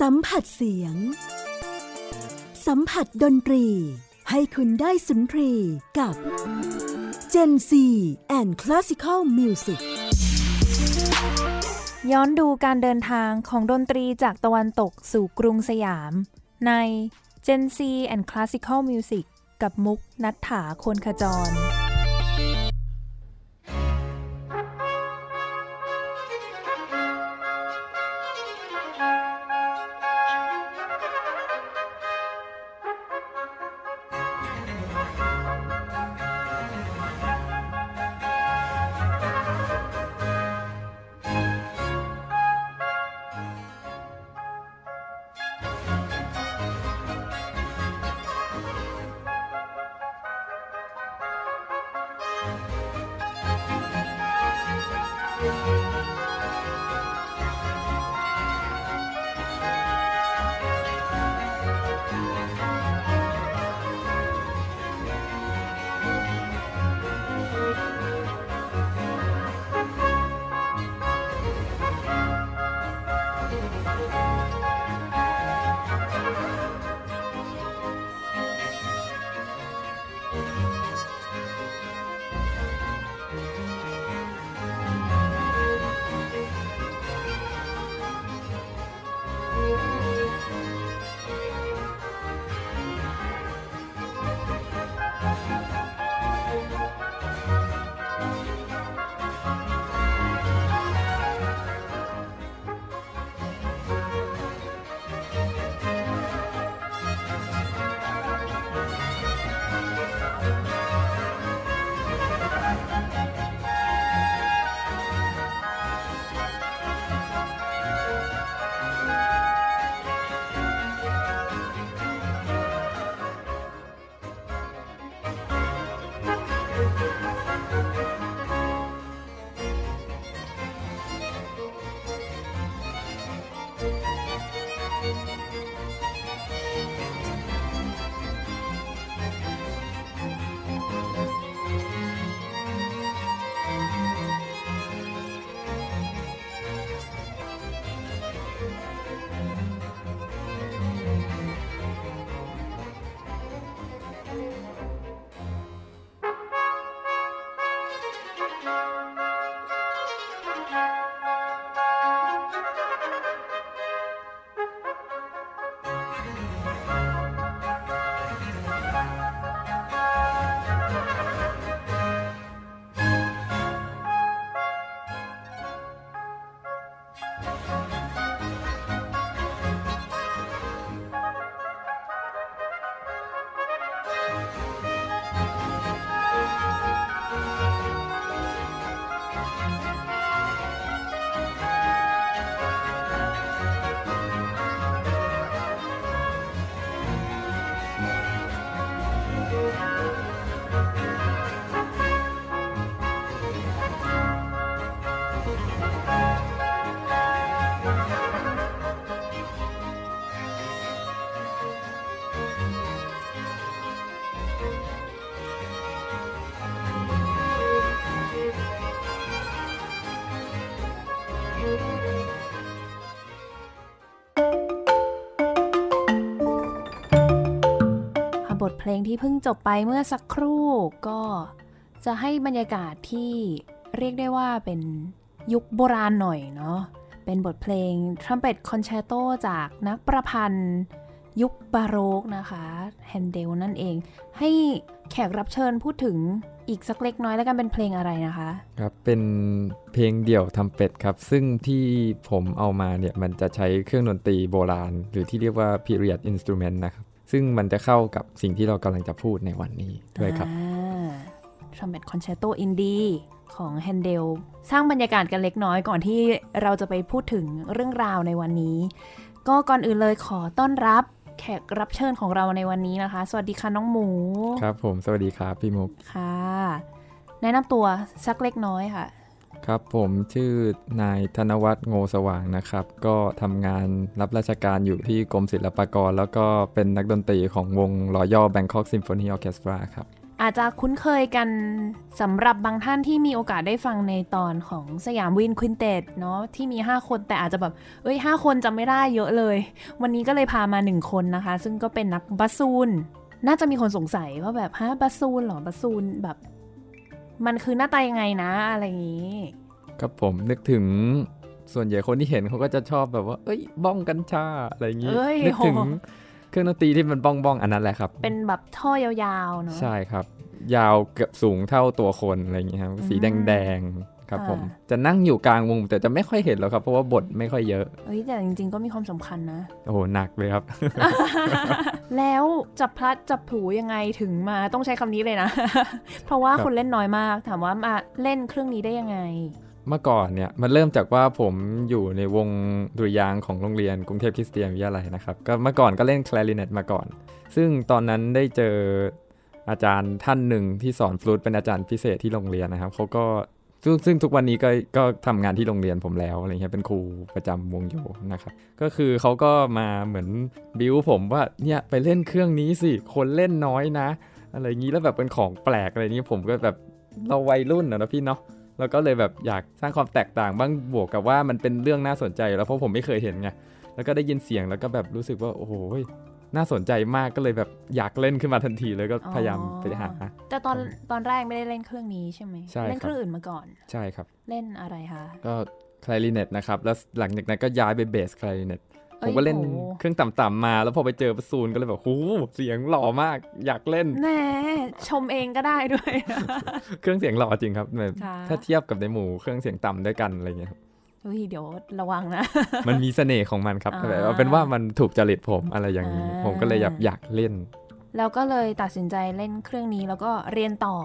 สัมผัสเสียง สัมผัสดนตรี ให้คุณได้สุนทรีกับ Gen C and Classical Music ย้อนดูการเดินทางของดนตรีจากตะวันตกสู่กรุงสยาม ใน Gen C and Classical Music กับมุกนัฐถาคนขจร ลงที่เพิ่งจบไปเมื่อสักครู่ก็จะให้บรรยากาศที่เรียกได้ว่าเป็นยุคโบราณหน่อยเนาะ เป็นบทเพลง Trumpet Concerto จากนักประพันธ์ยุคบาโรกนะคะแฮนเดลนั่นเอง ให้แขกรับเชิญพูดถึงอีกสักเล็กน้อยแล้วกันเป็นเพลงอะไรนะคะ ครับ เป็นเพลงเดี่ยวทรัมเป็ตครับ ซึ่งที่ผมเอามาเนี่ย มันจะใช้เครื่องดนตรีโบราณ หรือที่เรียกว่า period instrument นะครับ ซึ่งมันจะเข้ากับสิ่งที่เรากำลังจะพูดในวันนี้ด้วยครับ Trumpet Concerto in D ของแฮนเดลสร้างบรรยากาศกันเล็กน้อยก่อนที่เราจะไปพูดถึงเรื่องราวในวันนี้ ก็ก่อนอื่นเลยขอต้อนรับแขกรับเชิญของเราในวันนี้นะคะ สวัสดีค่ะน้องหมู ครับผมสวัสดีครับพี่มุกค่ะ แนะนำตัวสักเล็กน้อยค่ะ ครับผมชื่อนายธนวัฒน์โงสว่างนะครับ ก็ทำงานรับราชการอยู่ที่กรมศิลปากร แล้วก็เป็นนักดนตรีของวง Royal Bangkok Symphony Orchestra ครับ อาจจะคุ้นเคยกันสำหรับบางท่านที่มีโอกาสได้ฟังในตอนของสยาม Wind Quintet เนาะที่มี 5 คนแต่อาจจะแบบ เอ้ย 5 คนจำไม่ได้เยอะเลย วันนี้ก็เลยพามา 1 คนนะคะ ซึ่งก็เป็นนักบัสซูนน่าจะมีคนสงสัยว่าแบบฮะบัสซูนเหรอบัสซูนแบบ มันคือหน้าตายังไงนะ อะไรอย่างนี้ครับผมนึกถึงส่วนใหญ่คนที่เห็นเขาก็จะชอบแบบว่า เอ้ย บ้องกัญชาอะไรอย่างงี้เอ้ยนึกถึงโหเครื่องดนตรีที่มันบ้องบ้องๆอันนั้นแหละครับ เป็นแบบท่อยาวๆเนาะใช่ครับ ยาวเกือบสูงเท่าตัวคนอะไรอย่างเงี้ยครับสีอืแดมงแดงๆ ครับค่ะผมจะนั่งอยู่กลางวงแต่จะไม่ค่อยเห็นหรอกครับ เพราะว่าบทไม่ค่อยเยอะเอ้ยแต่จริงๆก็มีความสำคัญนะโอ้โหหนักเลยครับ แล้วจับพลัดจับผลูยังไงถึงมาต้องใช้คำนี้เลยนะ เพราะว่าครับคนเล่นน้อยมาก ถามว่ามาเล่นเครื่องนี้ได้ยังไงเมื่อก่อนเนี่ยมันเริ่มจากว่าผมอยู่ในวงดุริยางค์ของโรงเรียนกรุงเทพคริสเตียนวิทยาลัยนะครับก็เมื่อก่อนก็เล่นคลาริเนตมาก่อน ซึ่งตอนนั้นได้เจออาจารย์ท่านหนึ่งที่สอนฟลูตเป็นอาจารย์พิเศษที่โรงเรียนนะครับเขาก็ ซึ่งซึ่งทุกวันนี้ก็ก็ทำงานที่โรงเรียนผมแล้วอะไรเงี้ยเป็นครูประจำวงโยนะครับก็คือเขาก็มาเหมือนบิวผมว่าเนี่ยไปเล่นเครื่องนี้สิคนเล่นน้อยนะ อะไรอย่างนี้แล้วแบบเป็นของแปลกอะไรนี้ผมก็แบบเราวัยรุ่นนะพี่เนาะแล้วก็เลยแบบอยากสร้างความแตกต่างบ้างบวกกับว่ามันเป็นเรื่องน่าสนใจ แล้วเพราะผมไม่เคยเห็นไงแล้วก็ได้ยินเสียงแล้วก็แบบรู้สึกว่าโอ้โห น่าสนใจมากก็เลยแบบอยากเล่นขึ้นมาทันทีเลยก็พยายามไปหาแต่ตอนตอนแรกไม่ได้เล่นเครื่องนี้ใช่ไหมใช่ครับเล่นเครื่องอื่นมาก่อน ใช่ครับ เล่นอะไรคะก็คลาริเนตนะครับ แล้วหลังจากนั้นก็ย้ายไปเบสคลาริเนตผอ้มยก็เล่นโหเครื่องต่ำๆมา แล้วพอไปเจอประซูนก็เลยแบบหูเสียงหล่อมากอยากเล่นแหน่ชมเองก็ได้ด้วย เครื่องเสียงหล่อจริงครับแบบค่ะถ้าเทียบกับในหมู่เครื่องเสียงต่ำด้วยกันอะไรเงี้ยครับ เฮ้ยเดี๋ยวระวังนะ มันมีเสน่ห์ของมันครับอ่าแบบเอาเป็นว่ามันถูกจริตผมอะไรอย่างนี้อ่าผมก็เลยอยากอยากเล่น แล้วก็เลยตัดสินใจเล่นเครื่องนี้แล้วก็เรียนต่อ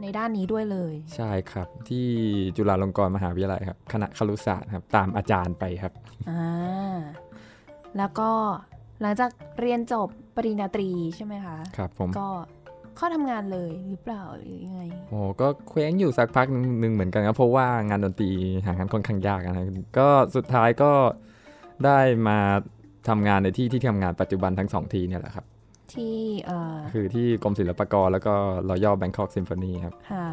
ในด้านนี้ด้วยเลย ใช่ครับที่จุฬาลงกรณ์มหาวิทยาลัยครับคณะครุศาสตร์ครับตามอาจารย์ไปครับอ่าแล้วก็หลังจากเรียนจบปริญญาตรีใช่ไหมคะ ครับผมก็ เข้าทำงานเลยหรือเปล่าหรือยังไงโอ้ก็เคว้งอยู่สักพักหนึ่งเหมือนกันครับเพราะว่างานดนตรีหางานค่อนข้างยากนะก็สุดท้ายก็ได้มาทำงานในที่ที่ทำงานปัจจุบันทั้งสองที่เนี่ยแหละครับ ที่เอ่อคือที่กรมศิลปากรแล้วก็รอยัลแบงคอกซิมโฟนีครับค่ะ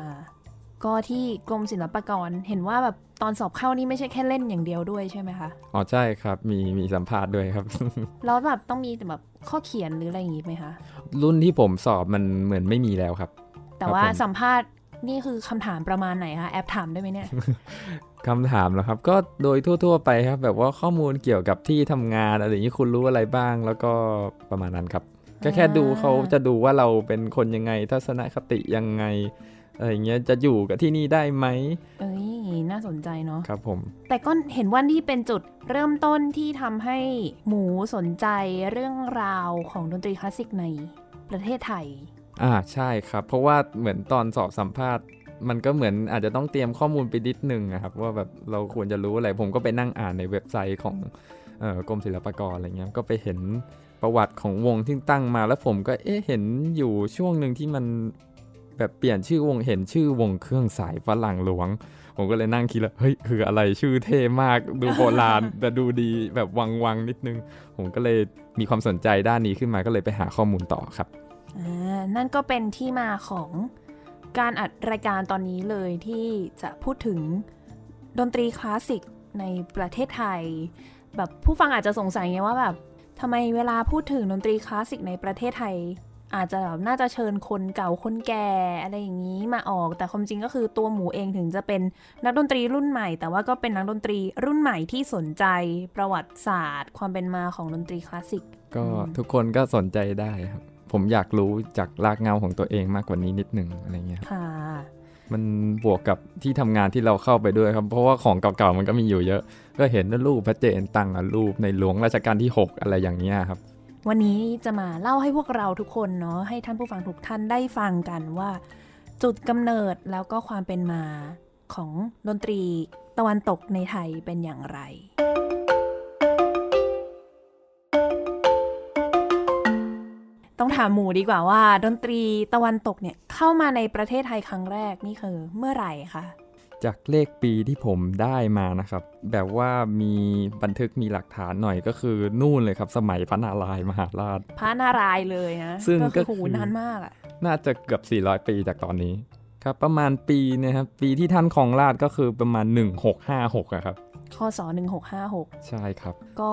ก็ที่กรมศิลปากรเห็นว่าแบบตอนสอบเข้านี่ไม่ใช่แค่เล่นอย่างเดียวด้วยใช่ไหมคะ อ๋อใช่ครับ มีมีสัมภาษณ์ด้วยครับ แล้วแบบต้องมีแบบข้อเขียนหรืออะไรอย่างงี้ไหมคะ รุ่นที่ผมสอบมันเหมือนไม่มีแล้วครับ แต่ครับว่าผมสัมภาษณ์นี่คือคำถามประมาณไหนคะแอบถามได้ไหมเนี่ยคำถามแล้วครับ ก็โดยทั่ว ๆ ไปครับ แบบว่าข้อมูลเกี่ยวกับที่ทำงานอะไรอย่างนี้คุณรู้อะไรบ้างแล้วก็ประมาณนั้นครับ ก็แค่ดูเขาจะดูว่าเราเป็นคนยังไงทัศนคติยังไง อะไรอย่างเงี้ยจะอยู่กับที่นี่ได้ไหมเอ้ยน่าสนใจเนาะครับผม แต่ก็เห็นว่านี่เป็นจุดเริ่มต้นที่ทำให้หมูสนใจเรื่องราวของดนตรีคลาสสิกในประเทศไทย อ่าใช่ครับ เพราะว่าเหมือนตอนสอบสัมภาษณ์ มันก็เหมือนอาจจะต้องเตรียมข้อมูลไปนิดนึงนะครับ ว่าแบบเราควรจะรู้อะไร ผมก็ไปนั่งอ่านในเว็บไซต์ของเอ่อกรมศิลปากรอะไรเงี้ยก็ไปเห็นประวัติของวงที่ตั้งมาแล้วผมก็เอ๊ะเห็นอยู่ช่วงหนึ่งที่มัน แบบเปลี่ยนชื่อวงเห็นชื่อวงเครื่องสายฝรั่งหลวง ผมก็เลยนั่งคิดแล้วเฮ้ยคืออะไรชื่อเท่มากดูโบราณแต่ดูดีแบบวังวังนิดนึง ผมก็เลยมีความสนใจด้านนี้ขึ้นมาก็เลยไปหาข้อมูลต่อครับอ่านั่นก็เป็นที่มาของการอัดรายการตอนนี้เลยที่จะพูดถึงดนตรีคลาสสิกในประเทศไทย แบบผู้ฟังอาจจะสงสัยไงว่าแบบทำไมเวลาพูดถึงดนตรีคลาสสิกในประเทศไทย อาจจะแบบน่าจะเชิญคนเก่าคนแก่อะไรอย่างนี้มาออก แต่ความจริงก็คือตัวหมูเองถึงจะเป็นนักดนตรีรุ่นใหม่ แต่ว่าก็เป็นนักดนตรีรุ่นใหม่ที่สนใจประวัติศาสตร์ ความเป็นมาของดนตรีคลาสสิก ก็อืมทุกคนก็สนใจได้ครับ ผมอยากรู้จากรากเหงาของตัวเองมากกว่านี้นิดหนึ่งอะไรเงี้ยครับค่ะมันบวกกับที่ทำงานที่เราเข้าไปด้วยครับ เพราะว่าของเก่าๆมันก็มีอยู่เยอะ ก็เห็นรูปพระเจนตั้งอะรูปในหลวงรัชกาลที่ 6 อะไรอย่างเงี้ยครับ วันนี้จะมาเล่าให้พวกเราทุกคนเนาะให้ท่านผู้ฟังทุกท่านได้ฟังกันว่า จุดกำเนิดแล้วก็ความเป็นมาของดนตรีตะวันตกในไทยเป็นอย่างไรต้องถามหมูดีกว่าว่า ดนตรีตะวันตกเนี่ยเข้ามาในประเทศไทยครั้งแรกนี่คือเมื่อไหร่คะ จากเลขปีที่ผมได้มานะครับ แบบว่ามีบันทึกมีหลักฐานหน่อยก็คือนู่นเลยครับ สมัยพระนารายณ์มหาราชพระนารายณ์เลยนะซึ่งก็ก็คือคือโหนานมากอะน่าจะเกือบ 400 ปีจากตอนนี้ครับประมาณปีเนะครับปีที่ท่านครองราชก็คือประมาณ 1656อะครับข้อสอ1656 ใช่ครับ ก็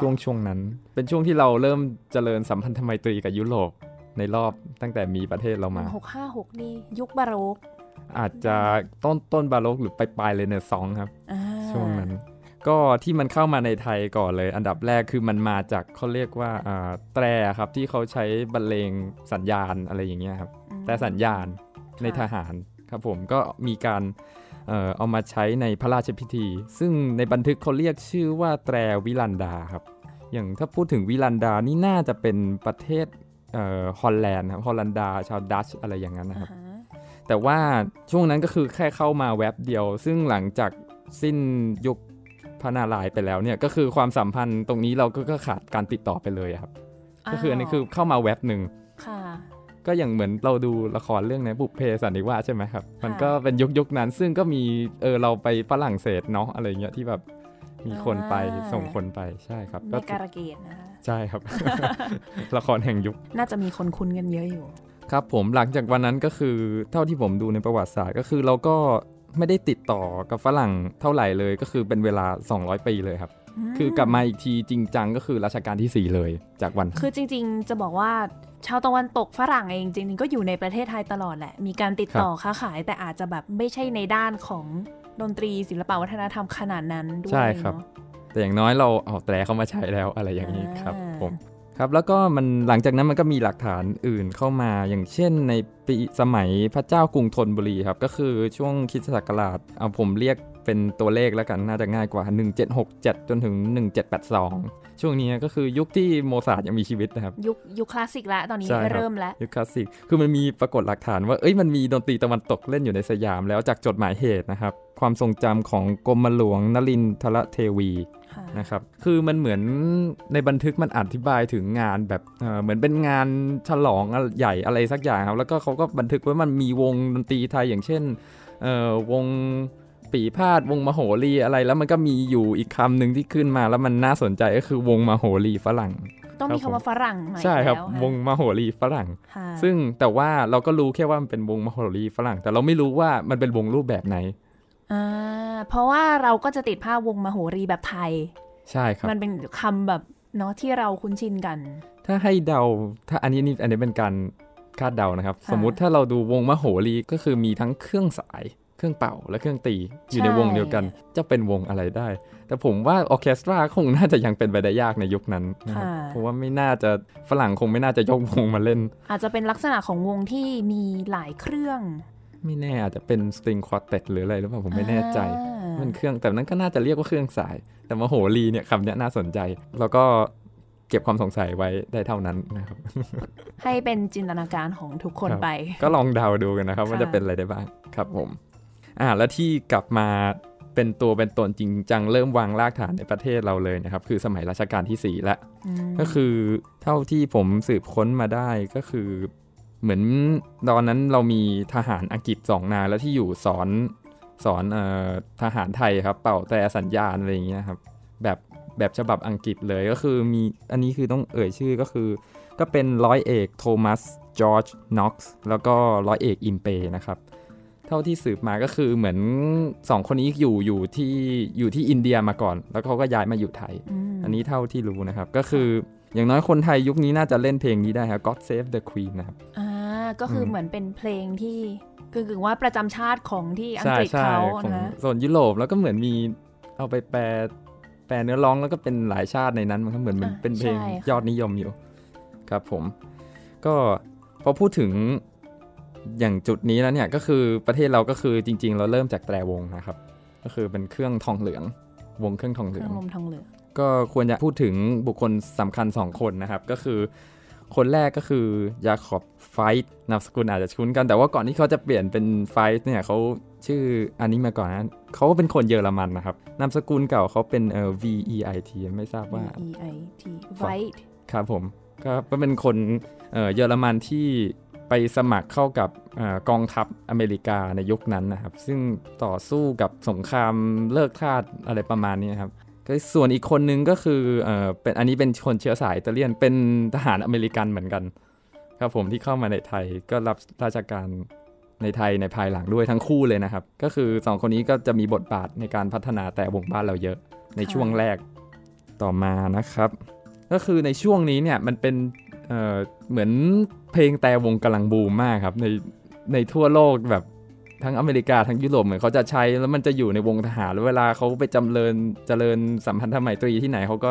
ช่วงช่วงนั้น เป็นช่วงที่เราเริ่มเจริญสัมพันธไมตรีกับยุโรปในรอบตั้งแต่มีประเทศเรามา1656 นี่ยุคบาโรก อาจจะต้นต้นบาโลกหรือปลายปลายเลยเนซองครับอ่าช่วงนั้น ก็ที่มันเข้ามาในไทยก่อนเลย อันดับแรกคือมันมาจากเขาเรียกว่าอ่าแตรครับที่เขาใช้บรรเลงสัญญาณอะไรอย่างเงี้ยครับอืมแต่สัญญาณในทหารครับผมก็มีการเอ่อเอามาใช้ในพระราชพิธี ซึ่งในบันทึกเขาเรียกชื่อว่าแตรวิลันดาครับ อย่างถ้าพูดถึงวิลันดานี่น่าจะเป็นประเทศเอ่อฮอลแลนด์ครับฮอลันดาชาวดัตช์อะไรอย่างนั้นนะครับอ่าฮะ แต่ว่าช่วงนั้นก็คือแค่เข้ามาแว็บเดียว ซึ่งหลังจากสิ้นยุคพระนารายณ์ไปแล้วเนี่ยก็คือความสัมพันธ์ตรงนี้เราก็ก็ขาดการติดต่อไปเลยอะครับ ก็คืออันนี้คือเข้ามาแว็บหนึ่งค่ะก็อย่างเหมือนเราดูละครเรื่องในบุพเพสันนิวาสใช่ไหมครับ มันค่ะก็เป็นยุคยุคนั้น ซึ่งก็มีเออเราไปฝรั่งเศสเนาะอะไรเงี้ยที่แบบมีคนไปส่งคนไปใช่ครับในการะเกดนะคะใช่ครับ ละครแห่งยุค น่าจะมีคนคุ้นกันเยอะอยู่ ครับผมหลังจากวันนั้นก็คือเท่าที่ผมดูในประวัติศาสตร์ก็คือเราก็ไม่ได้ติดต่อกับฝรั่งเท่าไหร่เลยก็คือเป็นเวลา 200 ปีเลยครับ คือกลับมาอีกทีจริงจังก็คือรัชกาลที่ 4 เลยจากวัน คือจริง ๆ จะบอกว่าชาวตะวันตกฝรั่งเองจริงๆก็อยู่ในประเทศไทยตลอดแหละ มีการติดต่อค้าขายแต่อาจจะแบบไม่ใช่ในด้านของดนตรีศิลปะวัฒนธรรมขนาดนั้นด้วยใช่ครับเนอะแต่อย่างน้อยเราเอาแตรเข้ามาใช้แล้วอะไรอย่างนี้ครับอ่าผม ครับแล้วก็มันหลังจากนั้นมันก็มีหลักฐานอื่นเข้ามา อย่างเช่นในปีสมัยพระเจ้ากรุงธนบุรีครับ ก็คือช่วงคริดศักราชเอาผมเรียกเป็นตัวเลขแล้วกันน่าจะง่ายกว่า 1767 จนถึง 1782 ช่วงนี้ก็คือยุคที่โมซาร์ทยังมีชีวิตนะครับ ยุคยุคคลาสสิกแล้วตอนนี้ใช่ครับเริ่มแล้ว ยุคคลาสสิก คือมันมีปรากฏหลักฐานว่าเอ้ยมันมีดนตรีตะวันตกเล่นอยู่ในสยามแล้วจากจดหมายเหตุนะครับ ความทรงจำของกรมหลวงนลินทรเทวีค่ะ นะครับ คือมันเหมือนในบันทึกมันอธิบายถึงงานแบบเอ่อเหมือนเป็นงานฉลองใหญ่อะไรสักอย่างครับ แล้วก็เขาก็บันทึกว่ามันมีวงดนตรีไทยอย่างเช่นเอ่อวงปีพาดวงมโหรีอะไรแล้วมันก็มีอยู่อีกคำหนึ่งที่ขึ้นมา แล้วมันน่าสนใจก็คือวงมโหรีฝรั่ง ต้องมีครับผมคำว่าฝรั่งใหม่ใช่ครับแล้วะวงมโหรีฝรั่งค่ะซึ่งแต่ว่าเราก็รู้แค่ว่ามันเป็นวงมโหรีฝรั่ง แต่เราไม่รู้ว่ามันเป็นวงรูปแบบไหน อ่าเพราะว่าเราก็จะติดภาพวงมโหรีแบบไทย ใช่ครับ มันเป็นคำแบบเนาะที่เราคุ้นชินกัน ถ้าให้เดาถ้าอันนี้นี่อันนี้เป็นการคาดเดานะครับค่ะสมมุติถ้าเราดูวงมโหรีก็คือมีทั้งเครื่องสายเครื่องเป่าและเครื่องตีอยู่ในวงเดียวกัน จะเป็นวงอะไรได้ แต่ผมว่าออร์เคสตราคงน่าจะยังเป็นไปได้ยากในยุคนั้นนะครับค่ะเพราะว่าไม่น่าจะฝรั่งคงไม่น่าจะยกวงมาเล่น อาจจะเป็นลักษณะของวงที่มีหลายเครื่อง ไม่แน่อาจจะเป็นสตริงควอเต็หรืออะไรหรือเปล่าผมไม่แน่ใจอ่ามันเครื่องแต่นั้นก็น่าจะเรียกว่าเครื่องสาย แต่มโหรีเนี่ยคำเนี้ยน่าสนใจ แล้วก็เก็บความสงสัยไว้ได้เท่านั้นนะครับ ให้เป็นจินตนาการของทุกคนครับไป ก็ลองเดาดูกันนะครับค่ะว่าจะเป็นอะไรได้บ้างครับผมอ่าแล้วที่กลับมาเป็นตัวเป็นตนจริงจังเริ่มวางรากฐานในประเทศเราเลยนะครับ คือสมัยรัชกาลที่4แล้วมก็คือเท่าที่ผมสืบค้นมาได้ก็คือ เหมือนตอนนั้นเรามีทหารอังกฤษสองนายแล้วที่อยู่สอนสอนเออทหารไทยครับ เป่าแต่สัญญาณอะไรอย่างเงี้ยครับ แบบแบบฉบับอังกฤษเลยก็คือมีอันนี้คือต้องเอ่ยชื่อก็คือ ก็เป็นร้อยเอกโทมัสจอร์จน็อกซ์แล้วก็ร้อยเอกอิมเปนะครับ เท่าที่สืบมาก็คือเหมือนสองคนนี้อยู่อยู่ที่อยู่ที่อินเดียมาก่อน แล้วเขาก็ย้ายมาอยู่ไทยมอันนี้เท่าที่รู้นะครับก็คืออย่างน้อยคนไทยยุคนี้น่าจะเล่นเพลงนี้ได้ครับ God Save the Queen นะครับอ่า ก็คืออมเหมือนเป็นเพลงที่กึ่งๆว่าประจำชาติของที่อังใช่กฤษใช่เขาของนะโซนยุโรปแล้วก็เหมือนมีเอาไปแปลแปลเนื้อร้องแล้วก็เป็นหลายชาติในนั้นมันก็เหมือนมันอะเป็นเพลงใช่ค่ะยอดนิยมอยู่ ครับผม ก็พอพูดถึงอย่างจุดนี้แล้วเนี่ยก็คือประเทศเราก็คือจริง ๆ เราเริ่มจากแตรวงนะครับ ก็คือเป็นเครื่องทองเหลือง วงเครื่องทองเหเคลืรื่อองงลมทองเหลือง ก็ควรจะพูดถึงบุคคลสำคัญ 2 คนนะครับ ก็คือ คนแรกก็คือยาขอบไฟท์นามสกุลอาจจะคุ้นกัน แต่ว่าก่อนที่เขาจะเปลี่ยนเป็นไฟท์เนี่ยเขาชื่ออันนี้มาก่อนนะเขาเป็นคนเยอรมันนะครับนามสกุลเก่าเขาเป็นเอ่อ V E I T ไม่ทราบว่า V E I T White ครับผมก็ก็เป็นคนเอ่อเยอรมันที่ไปสมัครเข้ากับเออกองทัพอเมริกาในยุคนั้นนะครับ ซึ่งต่อสู้กับสงครามเลิกทาสอะไรประมาณนี้ครับ ก็ส่วนอีกคนนึงก็คือเออเป็นอันนี้เป็นคนเชื้อสายอิตาเลียนเป็นทหารอเมริกันเหมือนกัน ครับผมที่เข้ามาในไทยก็รับราชการในไทยในภายหลังด้วยทั้งคู่เลยนะครับ ก็คือสองคนนี้ก็จะมีบทบาทในการพัฒนาแต่วงบ้านเราเยอะในช่วงแรกต่อมานะครับ ก็คือในช่วงนี้เนี่ยมันเป็นเเหมือนเพลงแต่วงกำลังบูมมากครับในในทั่วโลกแบบ ทั้งอเมริกาทั้งยุโรปเหมือนเขาจะใช้แล้วมันจะอยู่ในวงทหารแล้วเวลาเขาไปจำเริญเจริญสัมพันธไมตรีที่ไหนเขาก็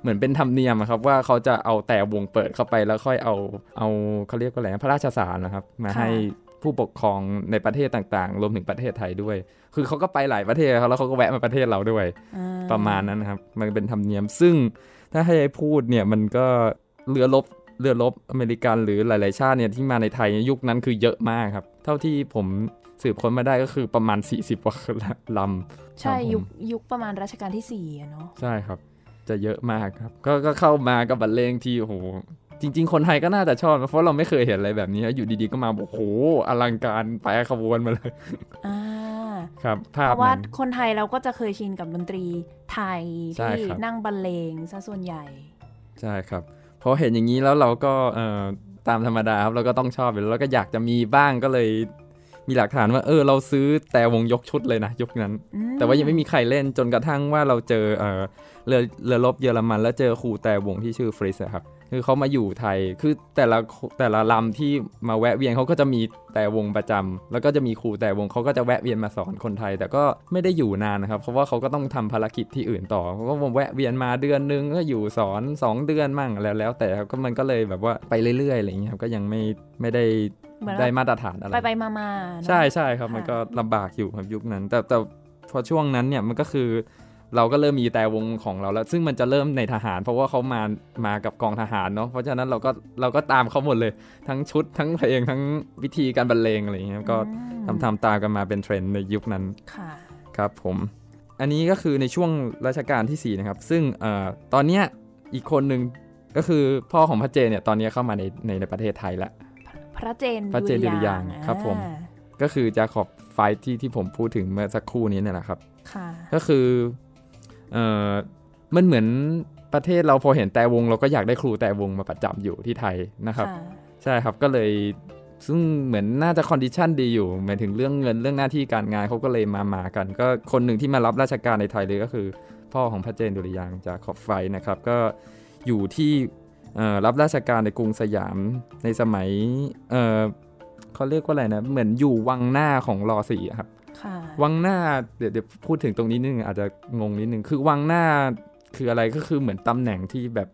เหมือนเป็นธรรมเนียมครับว่าเขาจะเอาแต่วงเปิดเข้าไปแล้วค่อยเอาเอาเขาเรียกว่าอะไรพระราชสารนะครับ มาให้ผู้ปกครองในประเทศต่างๆ รวมถึงประเทศไทยด้วย คือเขาก็ไปหลายประเทศครับแล้วเขาก็แวะมาประเทศเราด้วย ประมาณนั้นนะครับ มันเป็นธรรมเนียม ซึ่งถ้าให้พูดเนี่ยมันก็เรือลบเรือลบอเมริกันหรือหลาย ๆ ชาติเนี่ยที่มาในไทยยุคนั้นคือเยอะมากครับ เท่าที่ผม สืบค้นมาได้ก็คือประมาณ 40กว่าลำใช่ยุคยุคประมาณรัชกาลที่4เนาะใช่ครับ จะเยอะมากครับ ก็ก็เข้ามากับบรรเลงที่โอ้โหจริง ๆ คนไทยก็น่าจะชอบเพราะเราไม่เคยเห็นอะไรแบบนี้ อยู่ดีๆก็มาบอกโอ้โหอลังการไปขบวนมาเลยอ่าครับภาพเพราะว่าคนไทยเราก็จะเคยชินกับดนตรีไทยที่นั่งบรรเลงซะส่วนใหญ่ ใช่ครับพอเห็นอย่างนี้แล้วเราก็ตามธรรมดาครับเราก็ต้องชอบแล้วเราก็อยากจะมีบ้างก็เลย มีหลักฐานว่าเออเราซื้อแต่วงยกชุดเลยนะยุคนั้น แต่ว่ายังไม่มีใครเล่นจนกระทั่งว่าเราเจอเออเรือเรือรบเยอรมัน แล้วเจอครูแต่วงที่ชื่อฟริสครับคือเขามาอยู่ไทยคือแต่ละแต่ละลำที่มาแวะเวียนเขาก็จะมีแต่วงประจำแล้วก็จะมีครูแต่วงเขาก็จะแวะเวียนมาสอนคนไทย แต่ก็ไม่ได้อยู่นานนะครับ เพราะว่าเขาก็ต้องทำภารกิจที่อื่นต่อเพราะว่าแวะเวียนมาเดือนนึงก็อยู่สอน 2 เดือนมั่งแล้วแล้วแต่ก็มันก็เลยแบบว่าไปเรื่อยๆอะไรอย่างเงี้ยก็ยังไม่ไม่ได้ ได้มาตรฐานอะไรไปไปมาาใช่ใช่ครับมันก็ลำบากอยู่ครับยุคนั้น แต่แต่พอช่วงนั้นเนี่ยมันก็คือเราก็เริ่มมีแต่วงของเราแล้ว ซึ่งมันจะเริ่มในทหาร เพราะว่าเขามามากับกองทหารเนาะเพราะฉะนั้นเราก็เราก็ตามเขาหมดเลย ทั้งชุดทั้งเพลงทั้งวิธีการบรรเลงอะไรอย่างเงี้ยก็ทำทำตามกันมาเป็นเทรนด์ในยุคนั้นครับผม อันนี้ก็คือในช่วงรัชกาลที่4นะครับซึ่งอตอนเนี้ยอีกคนหนึ่งก็คือพ่อของพระเจนเนี่ยตอนนี้เข้ามาในในในประเทศไทยแล้ว พระเจนพระเจนดุริยางครับผมก็คือจาขอบไฟที่ที่ผมพูดถึงเมื่อสักครู่นี้เนี่ยแหละครับก็คือเออมันเหมือนประเทศเราพอเห็นแตรวง เราก็อยากได้ครูแตรวงมาประจำอยู่ที่ไทยนะครับ ใช่ครับก็เลยซึ่งเหมือนน่าจะ condition ดีอยู่หมายถึงเรื่องเงินเรื่องหน้าที่การงานเขาก็เลยมามากัน ก็คนหนึ่งที่มารับราชการในไทยเลยก็คือ พ่อของพระเจนดุริยางค์ จาคอบไฟท์นะครับ ก็อยู่ที่ รับราชการในกรุงสยามในสมัยเขาเรียกว่าอะไรนะ เหมือนอยู่วังหน้าของร.สี่ครับวังหน้าเดี๋ยวเดี๋ยวพูดถึงตรงนี้นึงอาจจะงงนิดนึงคือวังหน้าคืออะไรก็คือเหมือนตำแหน่งที่แบบ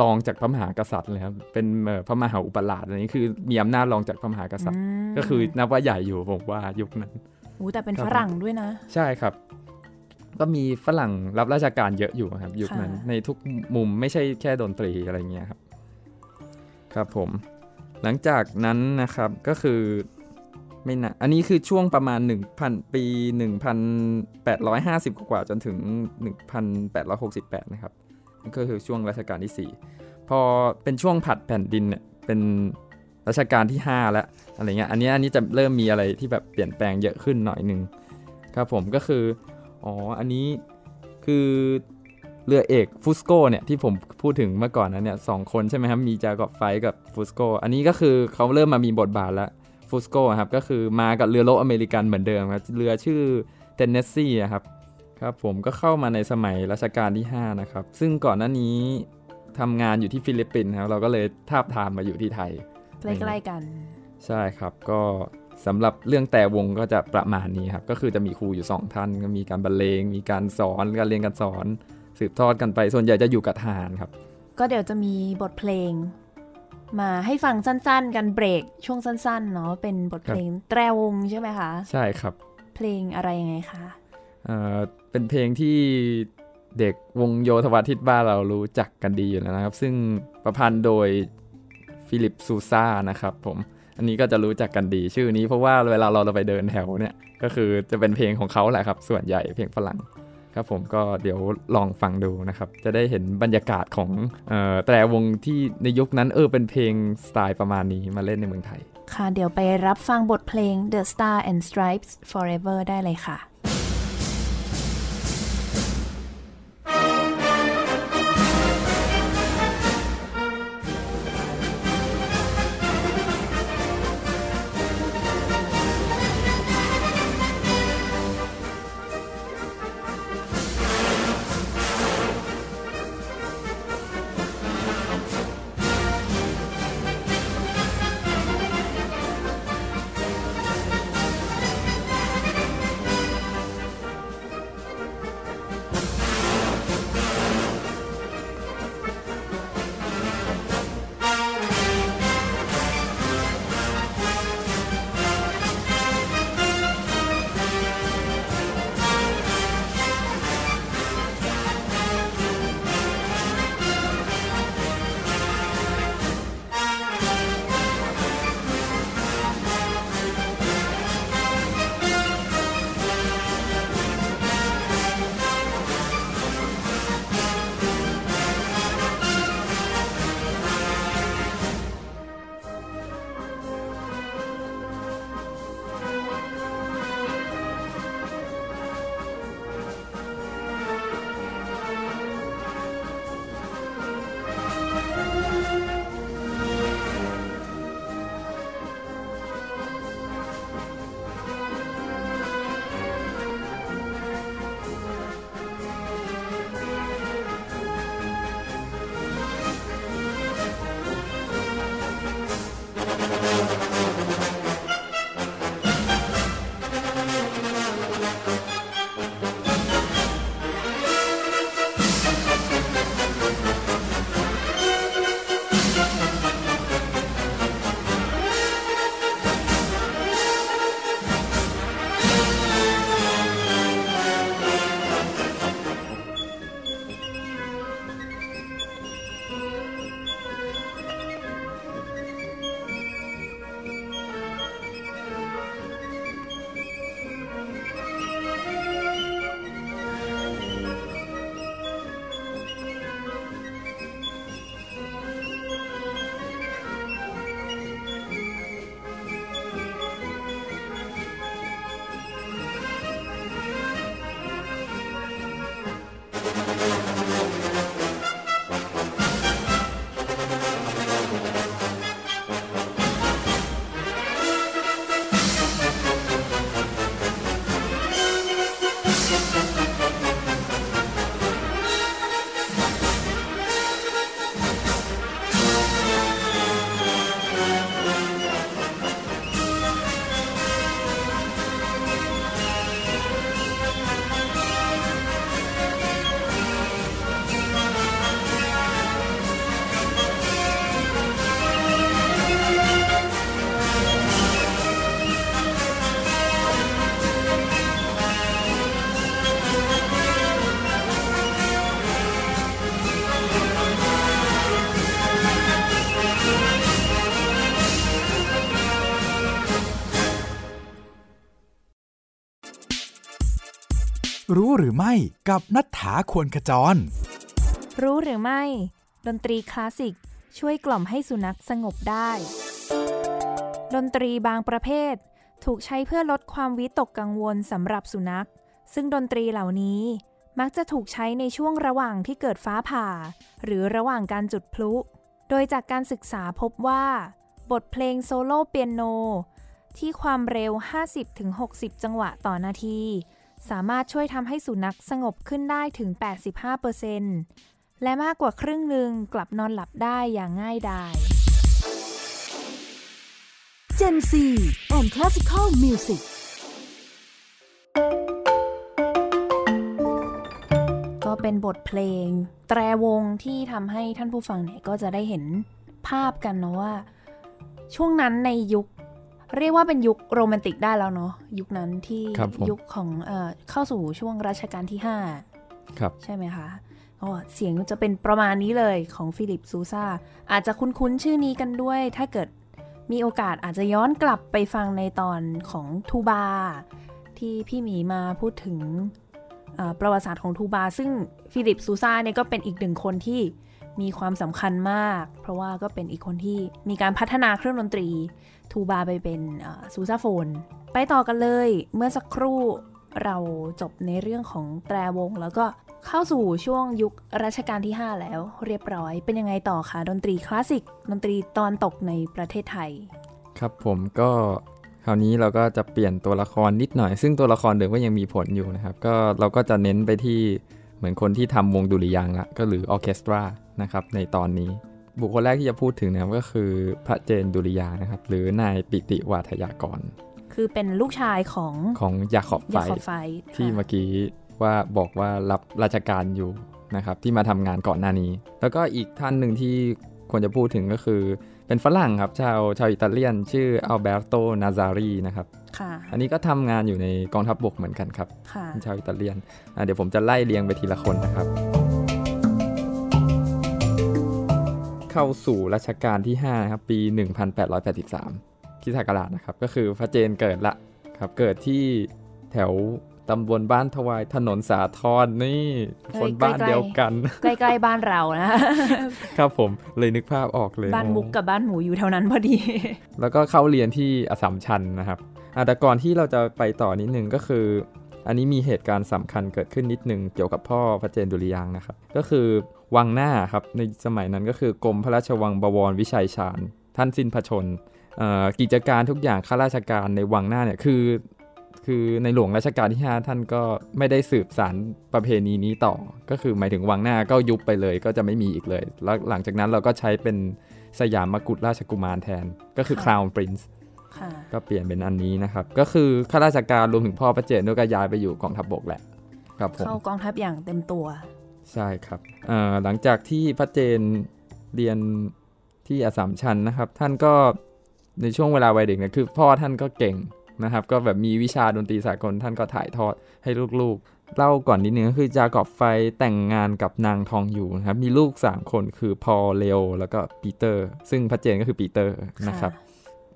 รองจากพระมหากษัตริย์เลยครับ เป็นพระมหาอุปราชอะไรนี้คือมีอำนาจรองจากพระมหากษัตริย์ ก็คือนับว่าใหญ่อยู่ผมว่ายุคนั้นโอ้แต่เป็นฝรั่งด้วยนะ ใช่ครับ ก็มีฝรั่งรับราชการเยอะอยู่ครับ ยุคนั้นในทุกมุมไม่ใช่แค่ดนตรีอะไรเงี้ยครับ ครับผม หลังจากนั้นนะครับก็คือไม่นะอันนี้คือช่วงประมาณ 1,000 ปี 1,850 กว่าจนถึง 1,868 นะครับนั่นก็คือช่วงรัชกาลที่ 4 พอเป็นช่วงผัดแผ่นดินเนี่ยเป็นรัชกาลที่ 5 แล้วอะไรเงี้ยอันนี้อันนี้จะเริ่มมีอะไรที่แบบเปลี่ยนแปลงเยอะขึ้นหน่อยหนึ่งครับผมก็คือ อ๋อ อันนี้คือเรือเอกฟุสโกเนี่ยที่ผมพูดถึงเมื่อก่อนนั้นเนี่ยสองคนใช่ไหมครับ มีจากอบไฟกับฟุสโกอันนี้ก็คือเขาเริ่มมามีบทบาทแล้วฟูสโกครับก็คือมากับเรือรบอเมริกันเหมือนเดิมครับเรือชื่อเทนเนสซีครับครับผมก็เข้ามาในสมัยรัชกาลที่ 5 นะครับ ซึ่งก่อนหน้านี้ทำงานอยู่ที่ฟิลิปปินส์ครับเราก็เลยทาบทามมาอยู่ที่ไทยใกล้ๆกัน ใช่ครับก็ สำหรับเรื่องแตรวงก็จะประมาณนี้ครับ ก็คือจะมีครูอยู่ 2 ท่านก็มีการบรรเลง มีการสอนการเรียนการสอน สืบทอดกันไป ส่วนใหญ่จะอยู่กับทหารครับ ก็เดี๋ยวจะมีบทเพลง มาให้ฟังสั้นๆ กันเบรกช่วงสั้นๆเนาะเป็นบทเพลงแตรวงใช่ไหมคะ ใช่ครับ เพลงอะไรยังไงคะเอ่อเป็นเพลงที่เด็กวงโยธวาทิตบ้านเรารู้จักกันดีอยู่แล้วนะครับ ซึ่งประพันธ์โดยฟิลิปซูซ่านะครับผม อันนี้ก็จะรู้จักกันดีชื่อนี้เพราะว่าเวลาเราเราไปเดินแถวเนี่ยก็คือจะเป็นเพลงของเขาแหละครับ ส่วนใหญ่เพลงฝรั่งครับผมก็เดี๋ยวลองฟังดูนะครับ จะได้เห็นบรรยากาศของออแต่วงที่ในยุคนั้นเออเป็นเพลงสไตล์ประมาณนี้มาเล่นในเมืองไทย ค่ะเดี๋ยวไปรับฟังบทเพลง The Star and Stripes Forever ได้เลยค่ะ ไม่กับนัฐาควรขจร รู้หรือไม่ ดนตรีคลาสสิกช่วยกล่อมให้สุนัขสงบได้ ดนตรีบางประเภท ถูกใช้เพื่อลดความวิตกกังวลสำหรับสุนัข ซึ่งดนตรีเหล่านี้มักจะถูกใช้ในช่วงระหว่างที่เกิดฟ้าผ่า หรือระหว่างการจุดพลุ โดยจากการศึกษาพบว่า บทเพลงโซโล่เปียโน ที่ความเร็ว 50-60 จังหวะต่อนาที สามารถช่วยทำให้สุนัขสงบขึ้นได้ถึง 85%และมากกว่าครึ่งหนึ่งกลับนอนหลับได้อย่างง่ายดาย Gen Z and Classical Music ก็เป็นบทเพลง แตรวงที่ทำให้ท่านผู้ฟังเนี่ยก็จะได้เห็นภาพกันเนาะว่า ช่วงนั้นในยุค เรียกว่าเป็นยุคโรแมนติกได้แล้วเนาะยุคนั้นที่ครับผมยุคของเออเข้าสู่ช่วงรัชกาลที่ครับ5ใช่ไหมคะอ๋อเสียงจะเป็นประมาณนี้เลยของฟิลิปซูซาอาจจะคุ้นๆชื่อนี้กันด้วย ถ้าเกิดมีโอกาสอาจจะย้อนกลับไปฟังในตอนของทูบา ที่พี่หมีมาพูดถึงเอ่อประวัติศาสตร์ของทูบา ซึ่งฟิลิปซูซาเนี่ยก็เป็นอีกหนึ่งคนที่มีความสำคัญมาก เพราะว่าก็เป็นอีกคนที่มีการพัฒนาเครื่องดนตรี ทูบาไปเป็นซูซาโฟน ไปต่อกันเลยเมื่อสักครู่เราจบในเรื่องของแตรวง แล้วก็เข้าสู่ช่วงยุครัชกาลที่ 5 แล้วเรียบร้อย เป็นยังไงต่อคะดนตรีคลาสสิกดนตรีตอนตกในประเทศไทย ครับผมก็คราวนี้เราก็จะเปลี่ยนตัวละครนิดหน่อย ซึ่งตัวละครเดิมก็ยังมีผลอยู่นะครับ ก็เราก็จะเน้นไปที่เหมือนคนที่ทำวงดุริยางละก็หรือออเคสตรานะครับในตอนนี้ บุคคลแรกที่จะพูดถึงนะครับก็คือพระเจนดุริยางค์นะครับ หรือนายปิติวาทยากร คือเป็นลูกชายของของยาขอบไฟยาขอบไฟที่ค่ะเมื่อกี้ว่าบอกว่ารับราชการอยู่นะครับ ที่มาทำงานก่อนหน้านี้ แล้วก็อีกท่านหนึ่งที่ควรจะพูดถึงก็คือ เป็นฝรั่งครับ ชาวชาวอิตาเลียน ชื่ออัลเบโตนาซารีนะครับค่ะอันนี้ก็ทำงานอยู่ในกองทัพบกเหมือนกันครับค่ะเป็นชาวอิตาเลียนอะเดี๋ยวผมจะไล่เรียงไปทีละคนนะครับ เข้าสู่รัชกาลที่5นะครับปี 1883คริสตศักราชนะครับ ก็คือพระเจนเกิดละครับเกิดที่แถวตำบลบ้านทวายถนนสาทรนี่เฮ้คนยบ้านใกล้ๆเดียวกัน ใกล้ๆบ้านเรานะ ครับผมเลยนึกภาพออกเลย บ้านมุกอ๋อกับบ้านหมูอยู่แถวนั้นพอดี แล้วก็เข้าเรียนที่อสสัมชัญนะครับอะแต่ก่อนที่เราจะไปต่อนิดนึงก็คือ อันนี้มีเหตุการณ์สำคัญเกิดขึ้นนิดนึงเกี่ยวกับพ่อพระเจนดุริยางค์นะครับ ก็คือ วังหน้าครับในสมัยนั้นก็คือกรมพระราชวังบวรวิชัยชาญท่านสิ้นพระชนม์เอ่อกิจการทุกอย่างข้าราชการในวังหน้าเนี่ยคือ คือในหลวงรัชกาลที่ 5 ท่านก็ไม่ได้สืบสารประเพณีนี้ต่อ ก็คือหมายถึงวังหน้าก็ยุบไปเลย ก็จะไม่มีอีกเลยแล้วหลังจากนั้นเราก็ใช้เป็นสยามมกุฎราชกุมารแทนก็คือค่ะ Crown Prince ค่ะก็เปลี่ยนเป็นอันนี้นะครับ ก็คือข้าราชการรวมถึงพ่อพระเจนด้วยก็ย้ายไปอยู่กองทัพบกแหละครับผมเข้ากองทัพอย่างเต็มตัว ใช่ครับเอ่อหลังจากที่พระเจนเรียนที่อสสัมชัญนะครับ ท่านก็ในช่วงเวลาวัยเด็กเนี่ยคือพ่อท่านก็เก่งนะครับ ก็แบบมีวิชาดนตรีสากลท่านก็ถ่ายทอดให้ลูกๆ เล่าก่อนนิดนึงก็คือจาคอบไฟท์แต่งงานกับนางทองอยู่นะครับ มีลูก 3 คนคือพอลเลโอแล้วก็ปีเตอร์ ซึ่งพระเจนก็คือปีเตอร์นะครับ